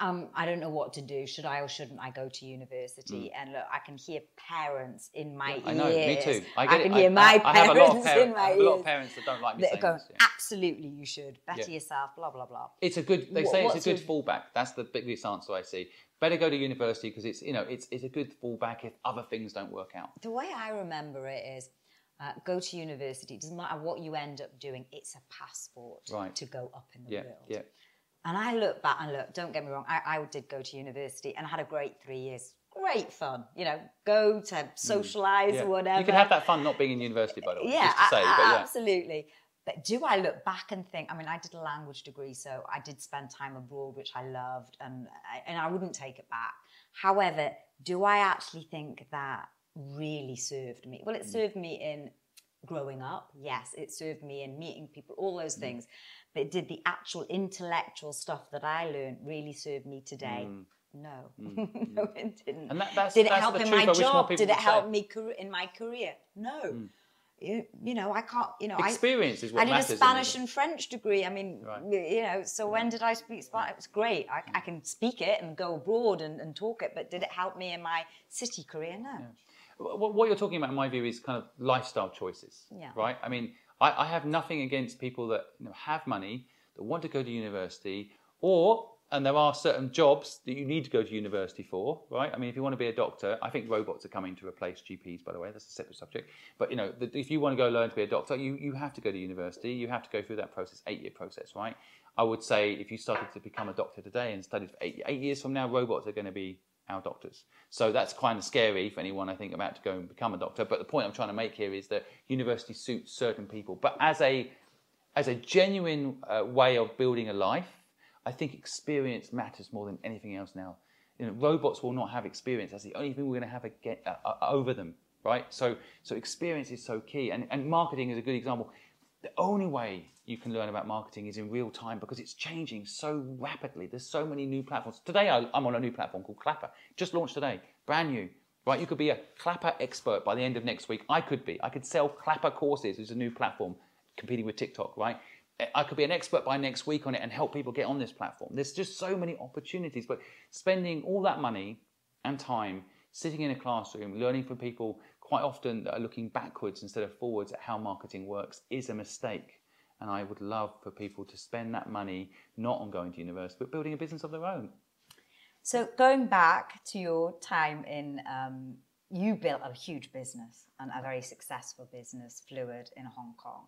um, I don't know what to do. Should I or shouldn't I go to university? And look, I can hear parents in my Mm. I know, me too. I, get can it. hear my I, I lot of parents in my I have a lot of parents that don't like me saying going, this. yeah. absolutely, you should better Yeah. yourself. Blah blah blah. It's a good. They What- say it's a good your- fallback. That's the biggest answer I see. Better go to university because it's you know it's it's a good fallback if other things don't work out. The way I remember it is, uh, go to university. It doesn't matter what you end up doing, it's a passport Right. to go up in the Yeah, world. yeah. And I look back and look, don't get me wrong, I, I did go to university and I had a great three years. Great fun, you know, go to socialize Mm. yeah. whatever. You can have that fun not being in university, by the way. Yeah, say, a- but yeah. absolutely. But do I look back and think? I mean, I did a language degree, so I did spend time abroad, which I loved, and I, and I wouldn't take it back. However, do I actually think that really served me? Well, it Mm. served me in growing up. Yes, it served me in meeting people, all those Mm. things. But did the actual intellectual stuff that I learned really serve me today? No, *laughs* no, it didn't. Mm. And that- that's- did it that's help in my I job? Did it help say. Mm. me in my career? No. You, you know, I can't. You know, I- Experience is what I did matters a Spanish and French degree. I mean, Right. you know, so when did I speak Spanish? It was great. I, I can speak it and go abroad and, and talk it, but did it help me in my city career? No. What what you're talking about, in my view, is kind of lifestyle choices, Yeah. right? I mean, I, I have nothing against people that you know, have money, that want to go to university, or and there are certain jobs that you need to go to university for, right? I mean, if you want to be a doctor, I think robots are coming to replace GPs, by the way. That's a separate subject. But you know, if you want to go learn to be a doctor, you you have to go to university. You have to go through that process, eight year process, right? I would say if you started to become a doctor today and studied for eight eight years from now, robots are going to be our doctors. So that's kind of scary for anyone I think about to go and become a doctor. But the point I'm trying to make here is that university suits certain people. But as a as a genuine uh, way of building a life, I think experience matters more than anything else now. You know, robots will not have experience. That's the only thing we're going to have again, uh, uh, over them, right? So, so experience is so key, and, and marketing is a good example. The only way you can learn about marketing is in real time because it's changing so rapidly. There's so many new platforms. Today, I'm on a new platform called Clapper, just launched today, brand new. Right, you could be a Clapper expert by the end of next week. I could be. I could sell Clapper courses, which is a new platform competing with TikTok, right? I could be an expert by next week on it and help people get on this platform. There's just so many opportunities, but spending all that money and time sitting in a classroom, learning from people quite often that are looking backwards instead of forwards at how marketing works is a mistake. And I would love for people to spend that money not on going to university, but building a business of their own. So going back to your time in, um, you built a huge business and a very successful business, Fluid, in Hong Kong.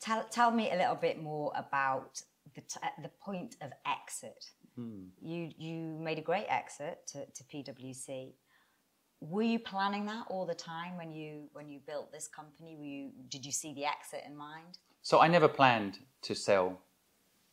Tell, tell me a little bit more about the, t- the point of exit. You, you made a great exit to, to PwC. Were you planning that all the time when you when you built this company? Were you did you see the exit in mind? So I never planned to sell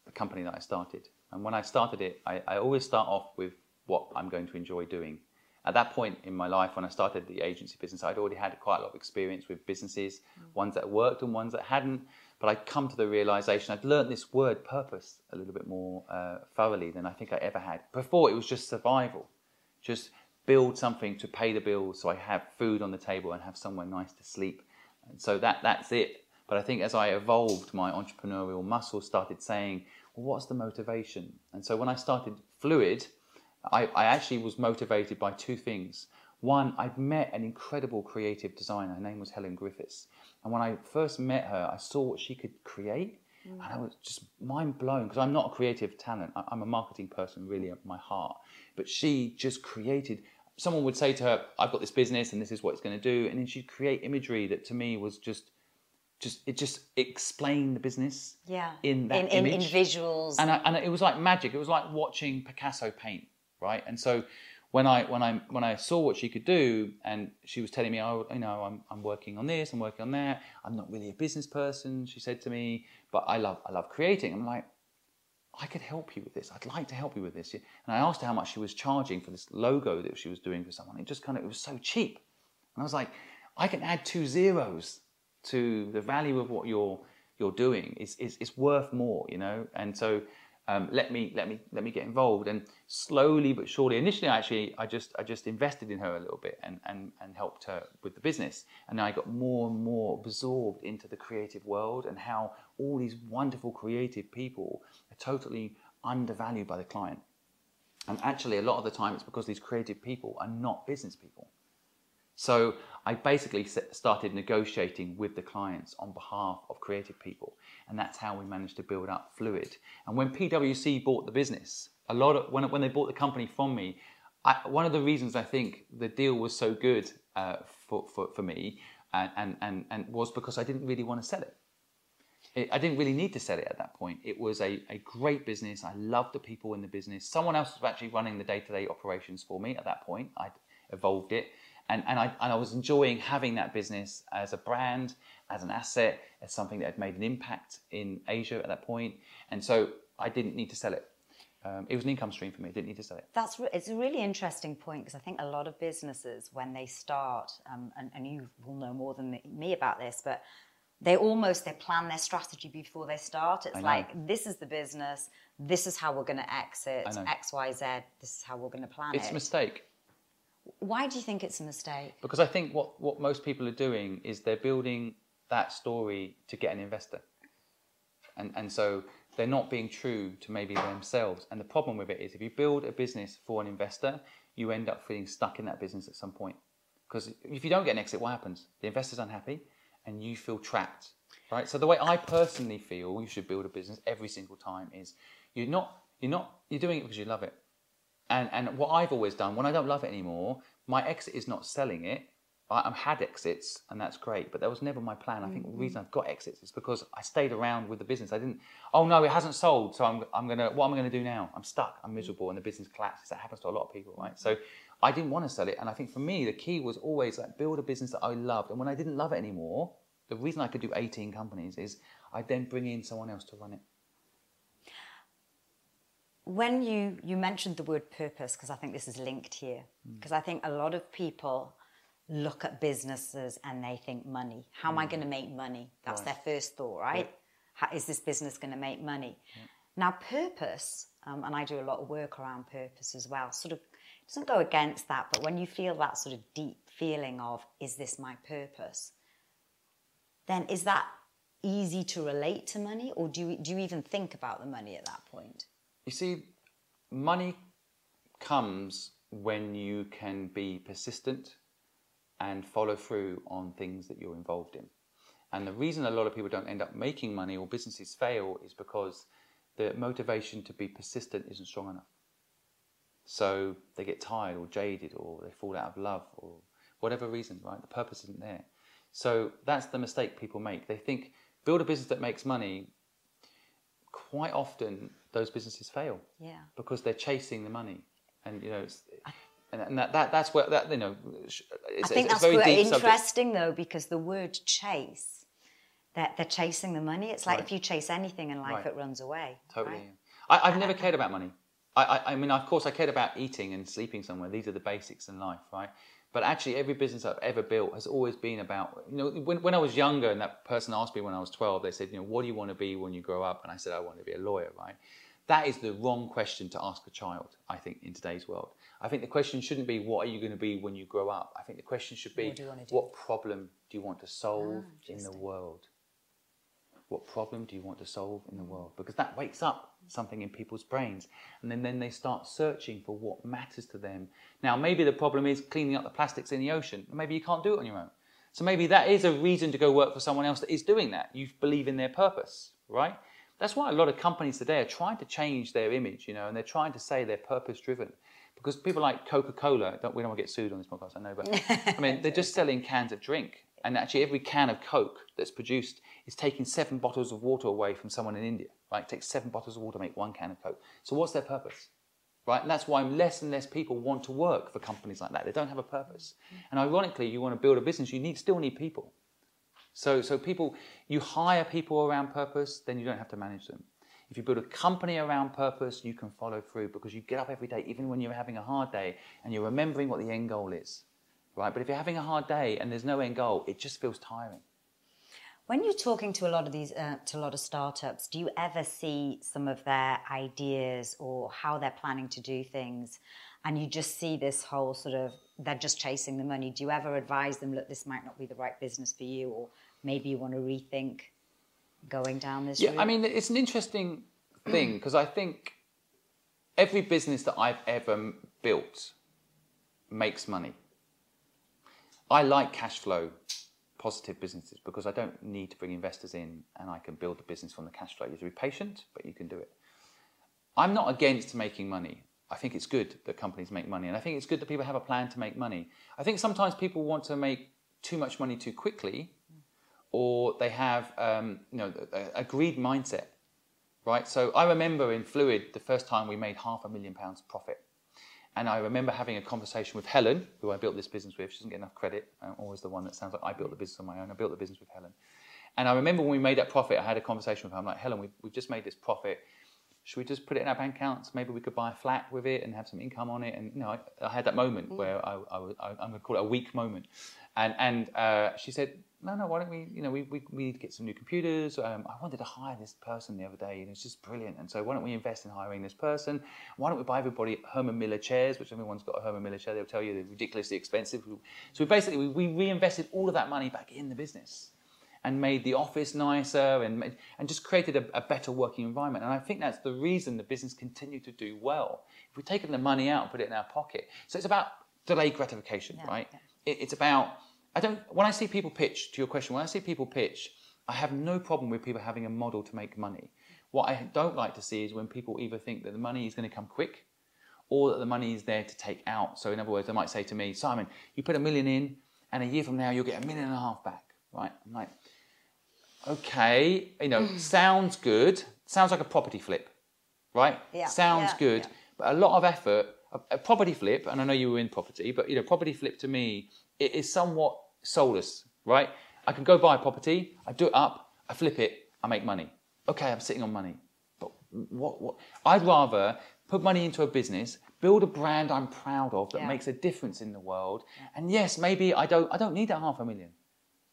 the company that I started. And when I started it, I, I always start off with what I'm going to enjoy doing. At that point in my life, when I started the agency business, I'd already had quite a lot of experience with businesses, ones that worked and ones that hadn't. But I'd come to the realization I'd learned this word purpose a little bit more uh, thoroughly than I think I ever had. Before, it was just survival, just build something to pay the bills so I have food on the table and have somewhere nice to sleep. And so that, that's it. But I think as I evolved, my entrepreneurial muscle started saying, well, what's the motivation? And so when I started Fluid, I, I actually was motivated by two things. One, I'd met an incredible creative designer. Her name was Helen Griffiths. And when I first met her, I saw what she could create. Mm. And I was just mind blown because I'm not a creative talent. I'm a marketing person, really, at my heart. But she just created. Someone would say to her, "I've got this business, and this is what it's going to do," and then she'd create imagery that, to me, was just, just it just explained the business. Yeah. In that in, in, in visuals. and I, and it was like magic. It was like watching Picasso paint, right? And so when I when I when I saw what she could do, and she was telling me, oh, you know, I'm I'm working on this, I'm working on that. I'm not really a business person, she said to me, but I love I love creating. I'm like, I could help you with this. I'd like to help you with this. And I asked her how much she was charging for this logo that she was doing for someone. It just kind of it was so cheap, and I was like, I can add two zeros to the value of what you're you're doing. It's, it's worth more, you know. And so um, let me let me let me get involved. And slowly but surely, initially, actually, I just I just invested in her a little bit and and and helped her with the business. And I got more and more absorbed into the creative world and how all these wonderful creative people are totally undervalued by the client. And actually, a lot of the time, it's because these creative people are not business people. So I basically started negotiating with the clients on behalf of creative people, and that's how we managed to build up Fluid. And when PwC bought the business, a lot of when when they bought the company from me, I, one of the reasons I think the deal was so good uh, for, for for me and, and, and, and was because I didn't really want to sell it. I didn't really need to sell it at that point. It was a, a great business. I loved the people in the business. Someone else was actually running the day to day operations for me at that point. I'd evolved it. And, and, I, and I was enjoying having that business as a brand, as an asset, as something that had made an impact in Asia at that point. And so I didn't need to sell it. Um, it was an income stream for me. I didn't need to sell it. That's re- it's a really interesting point because I think a lot of businesses when they start, um, and, and you will know more than me about this, but they almost they plan their strategy before they start. It's like this is the business, this is how we're going to exit X Y Z. This is how we're going to plan it's it. It's a mistake. Why do you think it's a mistake? Because I think what what most people are doing is they're building that story to get an investor, and and so they're not being true to maybe themselves. And the problem with it is if you build a business for an investor, you end up feeling stuck in that business at some point. Because if you don't get an exit, what happens? The investor's unhappy and you feel trapped. Right? So the way I personally feel you should build a business every single time is you're not you're not you're doing it because you love it. And and what I've always done when I don't love it anymore, my exit is not selling it, I, have had exits and that's great, but that was never my plan. I think mm-hmm. the reason I've got exits is because I stayed around with the business. I didn't. Oh no, it hasn't sold, so I'm, I'm gonna. What am I gonna do now? I'm stuck. I'm miserable, and the business collapses. That happens to a lot of people, right? So I didn't want to sell it, and I think for me the key was always like build a business that I loved. And when I didn't love it anymore, the reason I could do 18 companies is I then bring in someone else to run it. When you you mentioned the word purpose, because I think this is linked here, because mm. I think a lot of people look at businesses and they think money. How am I going to make money? That's right. their first thought, right? How, is this business going to make money? Yeah. Now, purpose, um, and I do a lot of work around purpose as well, sort of doesn't go against that, but when you feel that sort of deep feeling of, is this my purpose? Then is that easy to relate to money, or do you, do you even think about the money at that point? You see, money comes when you can be persistent and follow through on things that you're involved in. And the reason a lot of people don't end up making money or businesses fail is because the motivation to be persistent isn't strong enough. So they get tired or jaded or they fall out of love or whatever reason, right? The purpose isn't there. So that's the mistake people make. They think build a business that makes money. Quite often, those businesses fail. Yeah. Because they're chasing the money, and you know, and that, that that's where that you know it's, I think it's that's very interesting subject. though because the word chase that they're chasing the money it's like right. if you chase anything in life right. it runs away totally right? I, have never cared about money I, I, I mean of course I cared about eating and sleeping somewhere these are the basics in life right but actually every business I've ever built has always been about you know when, when I was younger and that person asked me when I was 12 they said you know what do you want to be when you grow up and I said I want to be a lawyer right that is the wrong question to ask a child, I think, in today's world. I think the question shouldn't be, what are you going to be when you grow up? I think the question should be, what, what problem do you want to solve ah, in the world? What problem do you want to solve in the world? Because that wakes up something in people's brains. And then, then they start searching for what matters to them. Now, maybe the problem is cleaning up the plastics in the ocean. Maybe you can't do it on your own. So maybe that is a reason to go work for someone else that is doing that. You believe in their purpose, right? That's why a lot of companies today are trying to change their image, you know, and they're trying to say they're purpose driven. Because people like Coca Cola, we don't want to get sued on this podcast, I know, but I mean, they're just selling cans of drink. And actually, every can of Coke that's produced is taking seven bottles of water away from someone in India, right? It takes seven bottles of water to make one can of Coke. So, what's their purpose? Right? And that's why less and less people want to work for companies like that. They don't have a purpose. And ironically, you want to build a business, you need still need people. So, so people, you hire people around purpose, then you don't have to manage them. If you build a company around purpose, you can follow through because you get up every day, even when you're having a hard day, and you're remembering what the end goal is, right? But if you're having a hard day and there's no end goal, it just feels tiring. When you're talking to a lot of these, uh, to a lot of startups, do you ever see some of their ideas or how they're planning to do things, and you just see this whole sort of they're just chasing the money? Do you ever advise them, look, this might not be the right business for you, or maybe you want to rethink going down this yeah, route? I mean, it's an interesting thing because I think every business that I've ever built makes money. I like cash flow positive businesses because I don't need to bring investors in and I can build the business from the cash flow. You have to be patient, but you can do it. I'm not against making money. I think it's good that companies make money and I think it's good that people have a plan to make money. I think sometimes people want to make too much money too quickly, or they have um, you know a, greed mindset, right? So I remember in Fluid the first time we made half a million pounds profit. And I remember having a conversation with Helen, who I built this business with. She doesn't get enough credit. I'm always the one that sounds like I built the business on my own. I built the business with Helen. And I remember when we made that profit, I had a conversation with her. I'm like, Helen, we've, we've just made this profit. Should we just put it in our bank accounts? Maybe we could buy a flat with it and have some income on it. And you know, I, I had that moment mm. where I, I, I, am going to call it a weak moment. And and uh, she said, no, no, why don't we, you know, we, we, we need to get some new computers. Um, I wanted to hire this person the other day, and it's just brilliant. And so why don't we invest in hiring this person? Why don't we buy everybody Herman Miller chairs, which everyone's got a Herman Miller chair. They'll tell you they're ridiculously expensive. So we basically, we, we reinvested all of that money back in the business and made the office nicer and, and just created a, a, better working environment. And I think that's the reason the business continued to do well. If we've taken the money out and put it in our pocket. So it's about delayed gratification, yeah, right? Yeah. It, it's about, I don't, when I see people pitch, to your question, when I see people pitch, I have no problem with people having a model to make money. What I don't like to see is when people either think that the money is going to come quick or that the money is there to take out. So in other words, they might say to me, Simon, you put a million in and a year from now you'll get a million and a half back, right? I'm like, okay, you know, mm. sounds good. Sounds like a property flip, right? Yeah. Sounds yeah, good, yeah. but a lot of effort. A, a, property flip, and I know you were in property, but you know, property flip to me it is somewhat soulless, right? I can go buy a property, I do it up, I flip it, I make money. Okay, I'm sitting on money, but what? What? I'd rather put money into a business, build a brand I'm proud of that makes a difference in the world, and yes, maybe I don't. I don't need that half a million.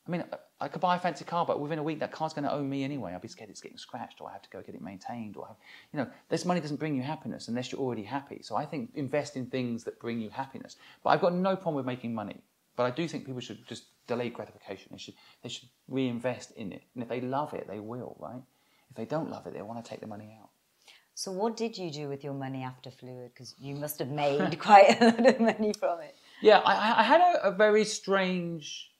I mean, I could buy a fancy car, but within a week that car's going to own me anyway. I'll be scared it's getting scratched, or I have to go get it maintained, or have, you know, this money doesn't bring you happiness unless you're already happy. So I think invest in things that bring you happiness. But I've got no problem with making money. But I do think people should just delay gratification. They should they should reinvest in it, and if they love it, they will, right? If they don't love it, they want to take the money out. So what did you do with your money after Fluid? Because you must have made *laughs* quite a lot of money from it. Yeah, I, I had a, a very strange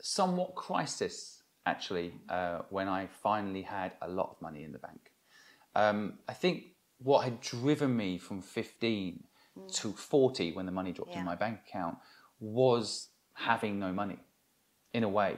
somewhat crisis actually uh, when I finally had a lot of money in the bank. Um, I think what had driven me from 15 mm. to 40 when the money dropped yeah. in my bank account was having no money in a way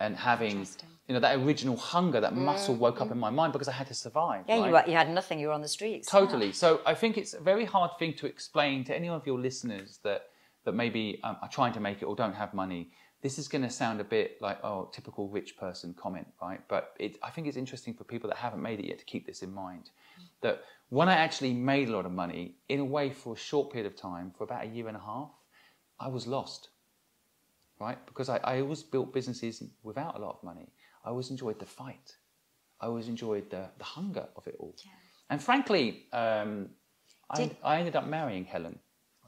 and having you know that original hunger that mm. muscle woke up mm. in my mind because i had to survive yeah right? you, were, you had nothing you were on the streets totally yeah. so i think it's a very hard thing to explain to any of your listeners that that maybe um, are trying to make it or don't have money this is going to sound a bit like oh typical rich person comment right but it, i think it's interesting for people that haven't made it yet to keep this in mind that when i actually made a lot of money in a way for a short period of time for about a year and a half i was lost right because i, I always built businesses without a lot of money i always enjoyed the fight i always enjoyed the, the hunger of it all yeah. and frankly um, Did... I, I ended up marrying helen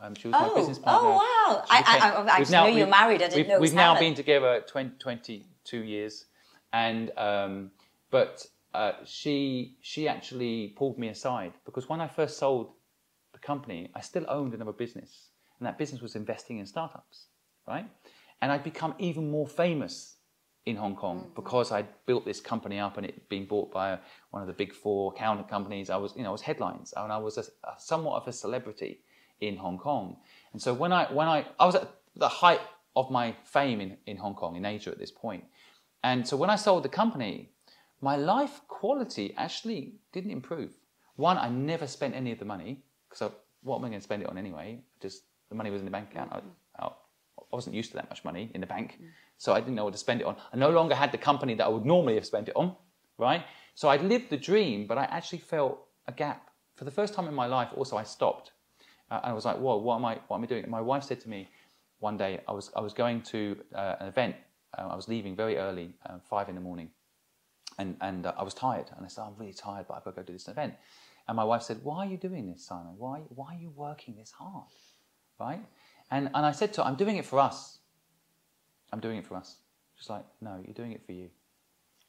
um, she was oh, my business partner. Oh, wow. I, I, I, I now, knew you were married. I didn't know We've now been together 20, 22 years. And, um, but uh, she, she actually pulled me aside because when I first sold the company, I still owned another business. And that business was investing in startups, right? And I'd become even more famous in Hong Kong mm-hmm. because I'd built this company up and it been bought by one of the big four accounting companies. I was, you know, I was headlines and I was a, a somewhat of a celebrity in Hong Kong. And so when I when I I was at the height of my fame in, in Hong Kong, in Asia at this point. And so when I sold the company, my life quality actually didn't improve. One, I never spent any of the money because what am I going to spend it on anyway? Just the money was in the bank account. I, I, wasn't used to that much money in the bank, so I didn't know what to spend it on. I no longer had the company that I would normally have spent it on, right? So I'd lived the dream, but I actually felt a gap. For the first time in my life, also, I stopped uh, and I was like, whoa, what am I, what am I doing? And my wife said to me one day, I was, I was going to uh, an event. Uh, I was leaving very early, uh, five in the morning. And, and uh, I was tired. And I said, I'm really tired, but I've got to go to this event. And my wife said, why are you doing this, Simon? Why, why are you working this hard? Right? And, and I said to her, I'm doing it for us. I'm doing it for us. She's like, no, you're doing it for you.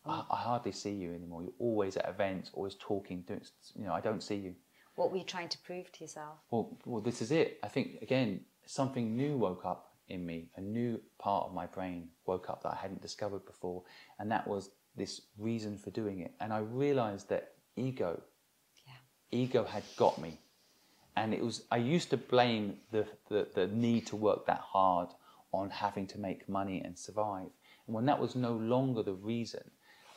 I, oh. I hardly see you anymore. You're always at events, always talking, doing, you know, I don't see you. What were you trying to prove to yourself? Well, well, this is it. I think again, something new woke up in me. A new part of my brain woke up that I hadn't discovered before, and that was this reason for doing it. And I realized that ego, yeah. ego had got me, and it was. I used to blame the, the the need to work that hard on having to make money and survive. And when that was no longer the reason,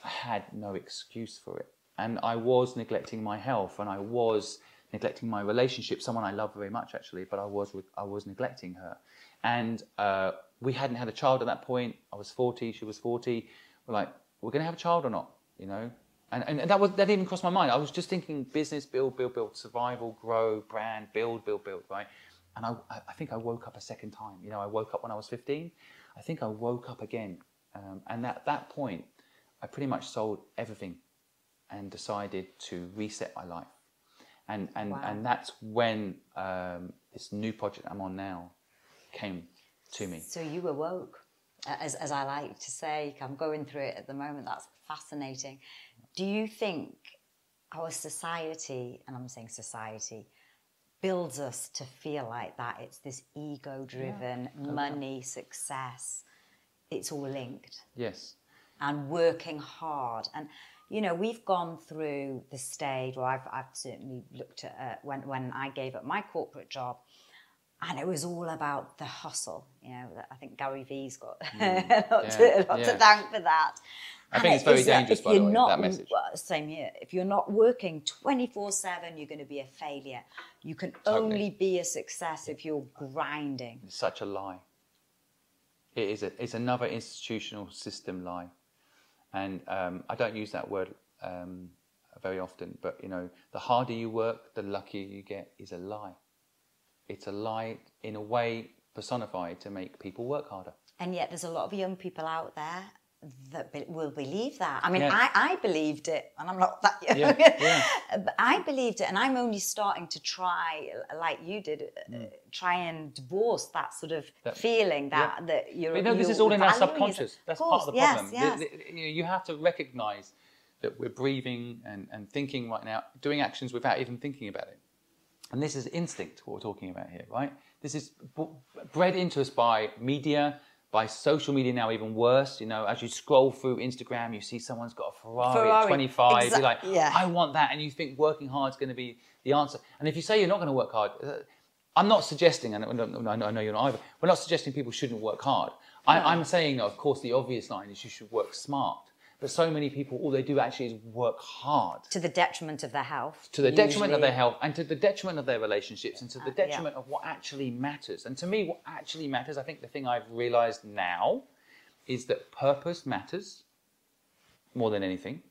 I had no excuse for it. And I was neglecting my health and I was neglecting my relationship, someone I love very much actually, but I was, I was neglecting her. And uh, we hadn't had a child at that point. I was 40, she was 40. We're like, we're going to have a child or not, you know? And, and, that, was, that didn't even cross my mind. I was just thinking business, build, build, build, survival, grow, brand, build, build, build, right? And I, I think I woke up a second time. You know, I woke up when I was 15. I think I woke up again. Um, and at that point, I pretty much sold everything and decided to reset my life. And, and, wow. and that's when um, this new project I'm on now came to me. So you awoke, as, as I like to say. I'm going through it at the moment. That's fascinating. Do you think our society, and I'm saying society, builds us to feel like that? It's this ego driven, yeah. money, success. It's all linked. Yes. And working hard. And you know, we've gone through the stage, or I've, I've certainly looked at uh, when, when I gave up my corporate job, and it was all about the hustle. You know, I think Gary Vee's got *laughs* mm. a lot, yeah, to, a lot yeah. to thank for that. I and think it's very dangerous, by the way, not, that message. Same here. If you're not working 24 7, you're going to be a failure. You can totally. only be a success if you're grinding. It's such a lie. It is a, it's another institutional system lie. And um, I don't use that word um, very often, but you know, the harder you work, the luckier you get is a lie. It's a lie in a way personified to make people work harder. And yet, there's a lot of young people out there that be, will believe that. I mean, yeah. I, I believed it, and I'm not that young. Yeah, *laughs* yeah. I believed it, and I'm only starting to try, like you did, uh, mm. try and divorce that sort of that, feeling that that you're. But no, this is all in our subconscious. That's course, part of the problem. Yes, yes. The, the, you have to recognise that we're breathing and, and thinking right now, doing actions without even thinking about it. And this is instinct, what we're talking about here, right? This is bred into us by media, by social media now even worse. You know, as you scroll through Instagram, you see someone's got a Ferrari, Ferrari. at 25. Exa- you're like, yeah. I want that. And you think working hard is going to be the answer. And if you say you're not going to work hard, uh, I'm not suggesting, and I know you're not either, we're not suggesting people shouldn't work hard. No. I, I'm saying, of course, the obvious line is you should work smart. But so many people, all they do actually is work hard. To the detriment of their health. To the usually. detriment of their health and to the detriment of their relationships and to the detriment uh, yeah. of what actually matters. And to me, what actually matters, I think the thing I've realized now is that purpose matters more than anything.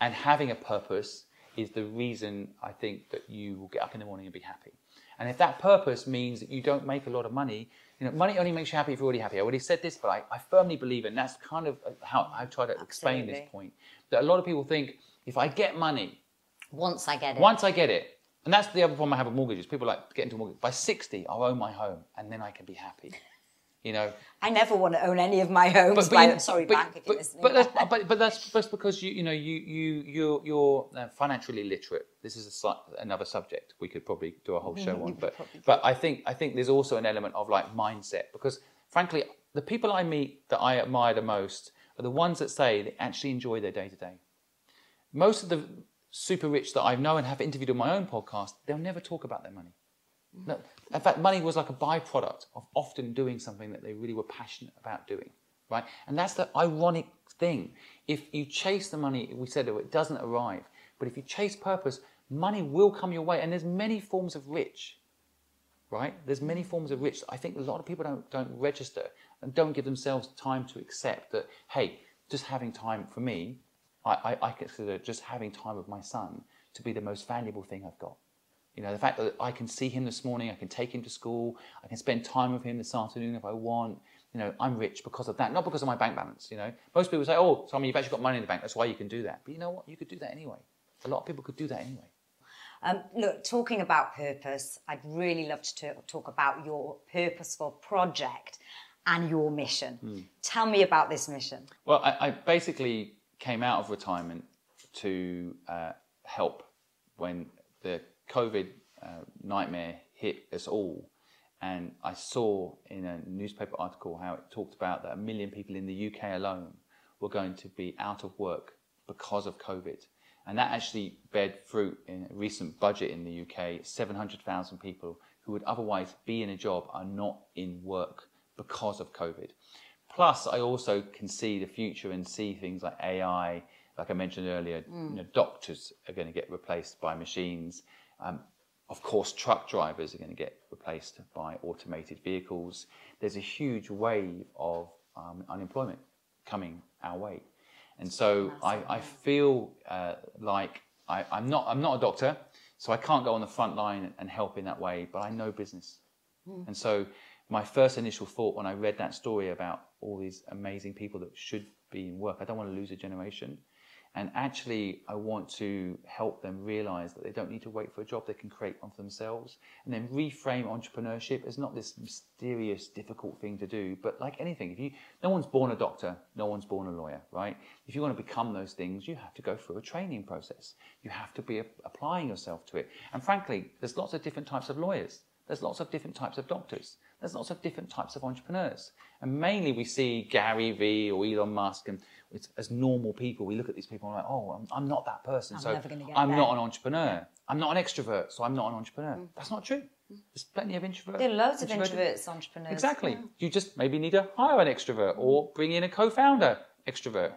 And having a purpose is the reason I think that you will get up in the morning and be happy. And if that purpose means that you don't make a lot of money, you know, money only makes you happy if you're already happy. I already said this, but I, I firmly believe, and that's kind of how I try to Absolutely. explain this point, that a lot of people think if I get money, once I get it, once I get it, and that's the other problem I have with mortgages. People like get into a mortgage by 60, I'll own my home, and then I can be happy. You know, I never want to own any of my homes. But, but, by, sorry, but, bank, if but, but, that's, but, but that's just because you you know you you you you're uh, financially literate. This is a, another subject we could probably do a whole show on. But but I think I think there's also an element of like mindset because frankly the people I meet that I admire the most are the ones that say they actually enjoy their day to day. Most of the super rich that I know and have interviewed on my own podcast, they'll never talk about their money. No, in fact, money was like a byproduct of often doing something that they really were passionate about doing, right? And that's the ironic thing. If you chase the money, we said it doesn't arrive, but if you chase purpose, money will come your way. And there's many forms of rich, right? There's many forms of rich. I think a lot of people don't don't register and don't give themselves time to accept that. Hey, just having time for me, I, I, I consider just having time with my son to be the most valuable thing I've got. You know, the fact that I can see him this morning, I can take him to school, I can spend time with him this afternoon if I want. You know, I'm rich because of that, not because of my bank balance. You know, most people say, "Oh, Tommy, you've actually got money in the bank. That's why you can do that." But you know what? You could do that anyway. A lot of people could do that anyway. Um, look, talking about purpose, I'd really love to talk about your purposeful project and your mission. Mm. Tell me about this mission. Well, I, I basically came out of retirement to uh, help when the COVID uh, nightmare hit us all. And I saw in a newspaper article how it talked about that a million people in the UK alone were going to be out of work because of COVID. And that actually bared fruit in a recent budget in the UK. 700,000 people who would otherwise be in a job are not in work because of COVID. Plus, I also can see the future and see things like AI. Like I mentioned earlier, mm. you know, doctors are going to get replaced by machines. Um, of course, truck drivers are going to get replaced by automated vehicles. There's a huge wave of um, unemployment coming our way. And so I, I, feel uh, like I, am not, I'm not a doctor, so I can't go on the front line and help in that way, but I know business. Mm. And so my first initial thought when I read that story about all these amazing people that should be in work, I don't want to lose a generation. And actually, I want to help them realize that they don't need to wait for a job, they can create one for themselves. And then reframe entrepreneurship as not this mysterious, difficult thing to do, but like anything, if you, no one's born a doctor, no one's born a lawyer, right? If you want to become those things, you have to go through a training process. You have to be applying yourself to it. And frankly, there's lots of different types of lawyers. There's lots of different types of doctors. There's lots of different types of entrepreneurs. And mainly we see Gary Vee or Elon Musk and as normal people, we look at these people and like, oh, I'm, I'm not that person. I'm so I'm there. not an entrepreneur. I'm not an extrovert, so I'm not an entrepreneur. Mm. That's not true. There's plenty of introverts. There are loads of introverts, entrepreneurs. Exactly. Yeah. You just maybe need to hire an extrovert or bring in a co-founder extrovert.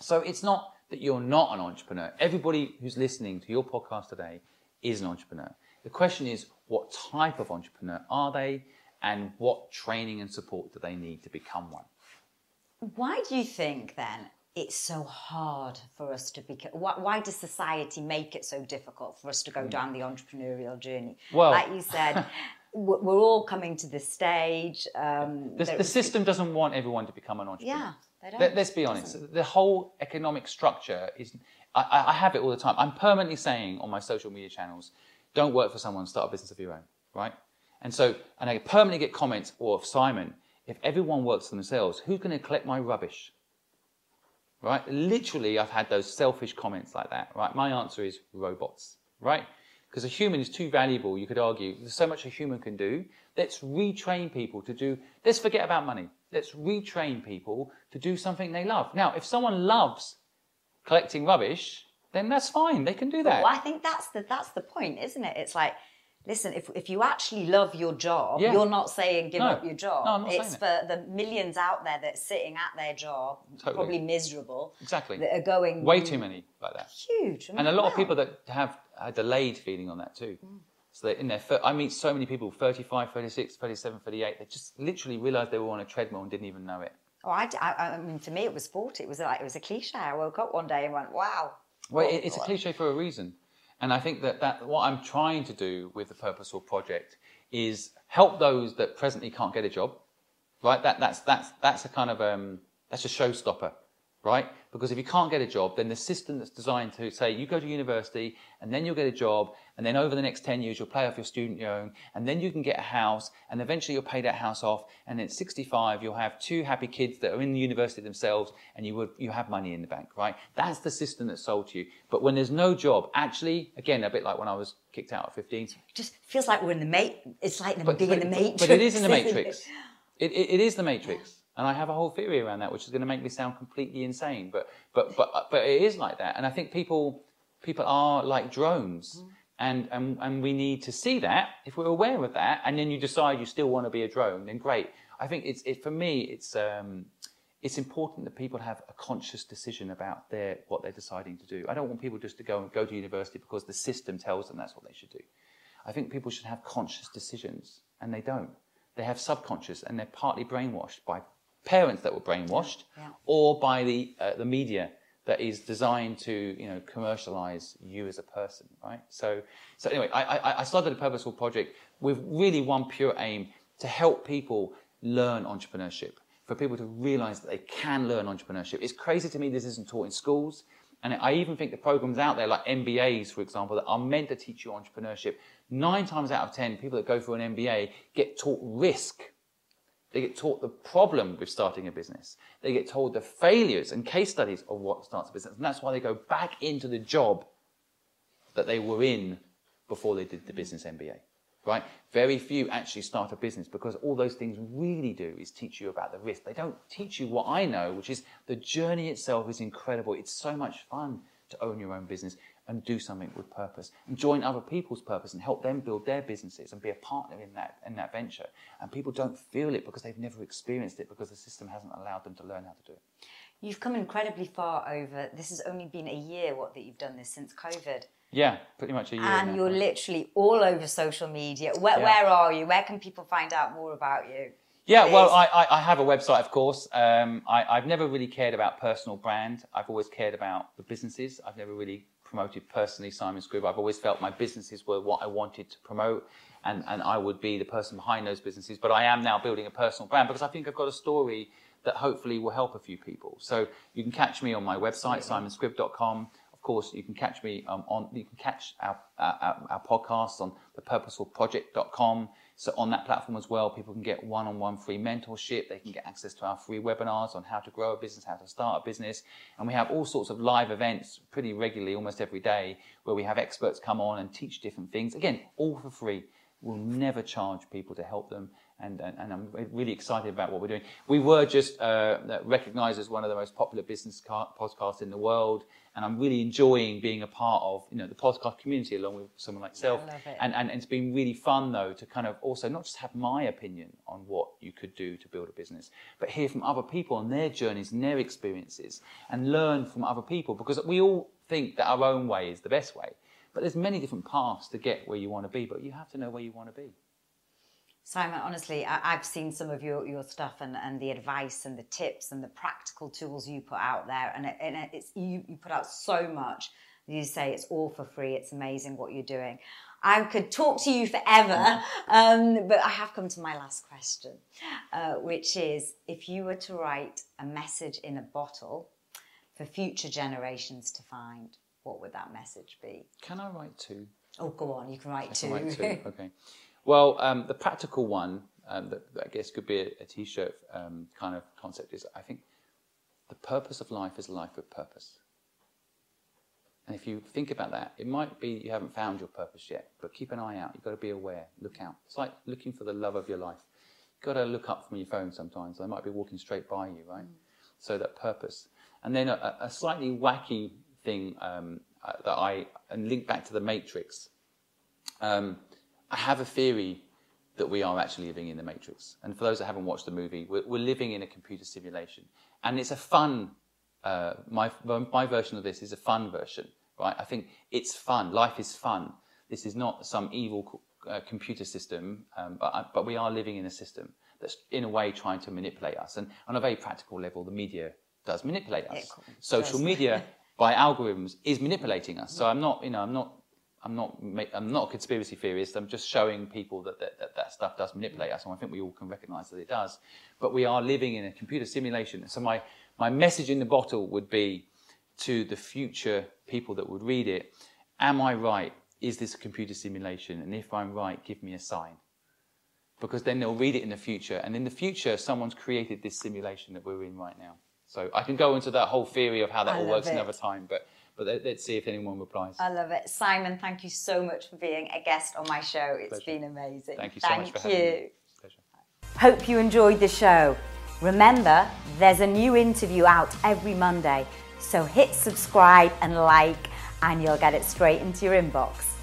So it's not that you're not an entrepreneur. Everybody who's listening to your podcast today is an entrepreneur. The question is, what type of entrepreneur are they and what training and support do they need to become one? Why do you think then it's so hard for us to be? Why, why does society make it so difficult for us to go hmm. down the entrepreneurial journey? Well, like you said, *laughs* we're all coming to this stage. Um, the, the, system doesn't want everyone to become an entrepreneur. Yeah, they don't. Let, us be honest. The whole economic structure is. I, I have it all the time. I'm permanently saying on my social media channels, don't work for someone, start a business of your own, right? And so, and I permanently get comments, or of Simon, if everyone works for themselves, who's going to collect my rubbish? Right? Literally, I've had those selfish comments like that. Right? My answer is robots. Right? Because a human is too valuable, you could argue. There's so much a human can do. Let's retrain people to do, let's forget about money. Let's retrain people to do something they love. Now, if someone loves collecting rubbish, then that's fine. They can do that. Well, I think that's the that's the point, isn't it? It's like listen, if, if you actually love your job, yeah. you're not saying give no. up your job. No, it's for it. the millions out there that are sitting at their job, totally. probably miserable. Exactly. That are going. Way too many like that. Huge. I mean, and a lot wow. of people that have a delayed feeling on that too. Mm. So in their, I meet so many people, 35, 36, 37, 38, they just literally realized they were on a treadmill and didn't even know it. Oh, I, I, I mean, for me, it was 40. It was like, it was a cliche. I woke up one day and went, wow. Well, it's a cliche for a reason. And I think that, that what I'm trying to do with the Purposeful Project is help those that presently can't get a job, right? That, that's, that's, that's a kind of, um, that's a showstopper right? Because if you can't get a job, then the system that's designed to say you go to university and then you'll get a job and then over the next 10 years you'll pay off your student loan and then you can get a house and eventually you'll pay that house off and at 65 you'll have two happy kids that are in the university themselves and you would you have money in the bank, right? That's the system that's sold to you. But when there's no job, actually, again, a bit like when I was kicked out at 15. It just feels like we're in the mate. It's like the, but, being but, in the matrix. But it is in the *laughs* matrix. It, it, it is the matrix. And I have a whole theory around that, which is going to make me sound completely insane. But but but but it is like that. And I think people people are like drones. Mm. And, and, and we need to see that if we're aware of that, and then you decide you still want to be a drone, then great. I think it's it, for me, it's um, it's important that people have a conscious decision about their what they're deciding to do. I don't want people just to go and go to university because the system tells them that's what they should do. I think people should have conscious decisions, and they don't. They have subconscious, and they're partly brainwashed by parents that were brainwashed yeah. or by the, uh, the media that is designed to you know commercialize you as a person right? So so anyway I, I started a purposeful project with really one pure aim to help people learn entrepreneurship for people to realize that they can learn entrepreneurship. It's crazy to me this isn't taught in schools and I even think the programs out there, like MBAs, for example, that are meant to teach you entrepreneurship, nine times out of ten, people that go for an MBA get taught risk they get taught the problem with starting a business. They get told the failures and case studies of what starts a business. And that's why they go back into the job that they were in before they did the business MBA. Right? Very few actually start a business because all those things really do is teach you about the risk. They don't teach you what I know, which is the journey itself is incredible. It's so much fun to own your own business. And do something with purpose and join other people's purpose and help them build their businesses and be a partner in that in that venture. And people don't feel it because they've never experienced it because the system hasn't allowed them to learn how to do it. You've come incredibly far over. This has only been a year. What that you've done this since COVID. Yeah, pretty much a year. And now. you're literally all over social media. Where, Yeah. where are you? Where can people find out more about you? Yeah, well, I, I, I have a website, of course. Um, I, I've never really cared about personal brand. I've always cared about the businesses. I've never really promoted personally Simon Squibb. I've always felt my businesses were what I wanted to promote, and, and I would be the person behind those businesses. But I am now building a personal brand because I think I've got a story that hopefully will help a few people. So you can catch me on my website, simonsquibb.com. Of course, you can catch me um, on. You can catch our, our- our podcast on thepurposefulproject.com. So on that platform as well, people can get one-on-one free mentorship. They can get access to our free webinars on how to grow a business, how to start a business, and we have all sorts of live events pretty regularly, almost every day, where we have experts come on and teach different things. Again, all for free. We'll never charge people to help them, and, and, and I'm really excited about what we're doing. We were just uh, recognised as one of the most popular business ca- podcasts in the world, and I'm really enjoying being a part of you know the podcast community along with someone like yourself. I love it. And, and it's been really fun though to kind of also not just have my opinion on what you could do to build a business, but hear from other people on their journeys and their experiences, and learn from other people because we all think that our own way is the best way. But there's many different paths to get where you want to be, but you have to know where you want to be. Simon, honestly, I, I've seen some of your, your stuff and, and the advice and the tips and the practical tools you put out there, and, it, and it's you, you put out so much. You say it's all for free. It's amazing what you're doing. I could talk to you forever, *laughs* um, but I have come to my last question, uh, which is if you were to write a message in a bottle for future generations to find, what would that message be? Can I write two? Oh, go on, you can write I two. can write two. *laughs* Okay. Well, um, the practical one um, that, that I guess could be a, a t-shirt um, kind of concept is I think the purpose of life is a life with purpose. And if you think about that, it might be you haven't found your purpose yet, but keep an eye out. You've got to be aware. Look out. It's like looking for the love of your life. You've got to look up from your phone sometimes. They might be walking straight by you, right? So that purpose. And then a, a slightly wacky thing um, uh, that I and link back to the Matrix. Um, I have a theory that we are actually living in the Matrix. And for those that haven't watched the movie, we're, we're living in a computer simulation, and it's a fun. Uh, my my version of this is a fun version, right? I think it's fun. Life is fun. This is not some evil uh, computer system, um, but but we are living in a system that's in a way trying to manipulate us. And on a very practical level, the media does manipulate us. It Social media *laughs* by algorithms is manipulating us. So I'm not, you know, I'm not I'm not I'm not a conspiracy theorist. I'm just showing people that that, that that stuff does manipulate us, and I think we all can recognise that it does. But we are living in a computer simulation. So my my message in the bottle would be to the future people that would read it: Am I right? Is this a computer simulation? And if I'm right, give me a sign. Because then they'll read it in the future, and in the future, someone's created this simulation that we're in right now. So I can go into that whole theory of how that I all works it. another time, but but let- let's see if anyone replies. I love it. Simon, thank you so much for being a guest on my show. It's Pleasure. been amazing. Thank you so much for having me. Pleasure. Hope you enjoyed the show. Remember, there's a new interview out every Monday, so hit subscribe and like, and you'll get it straight into your inbox.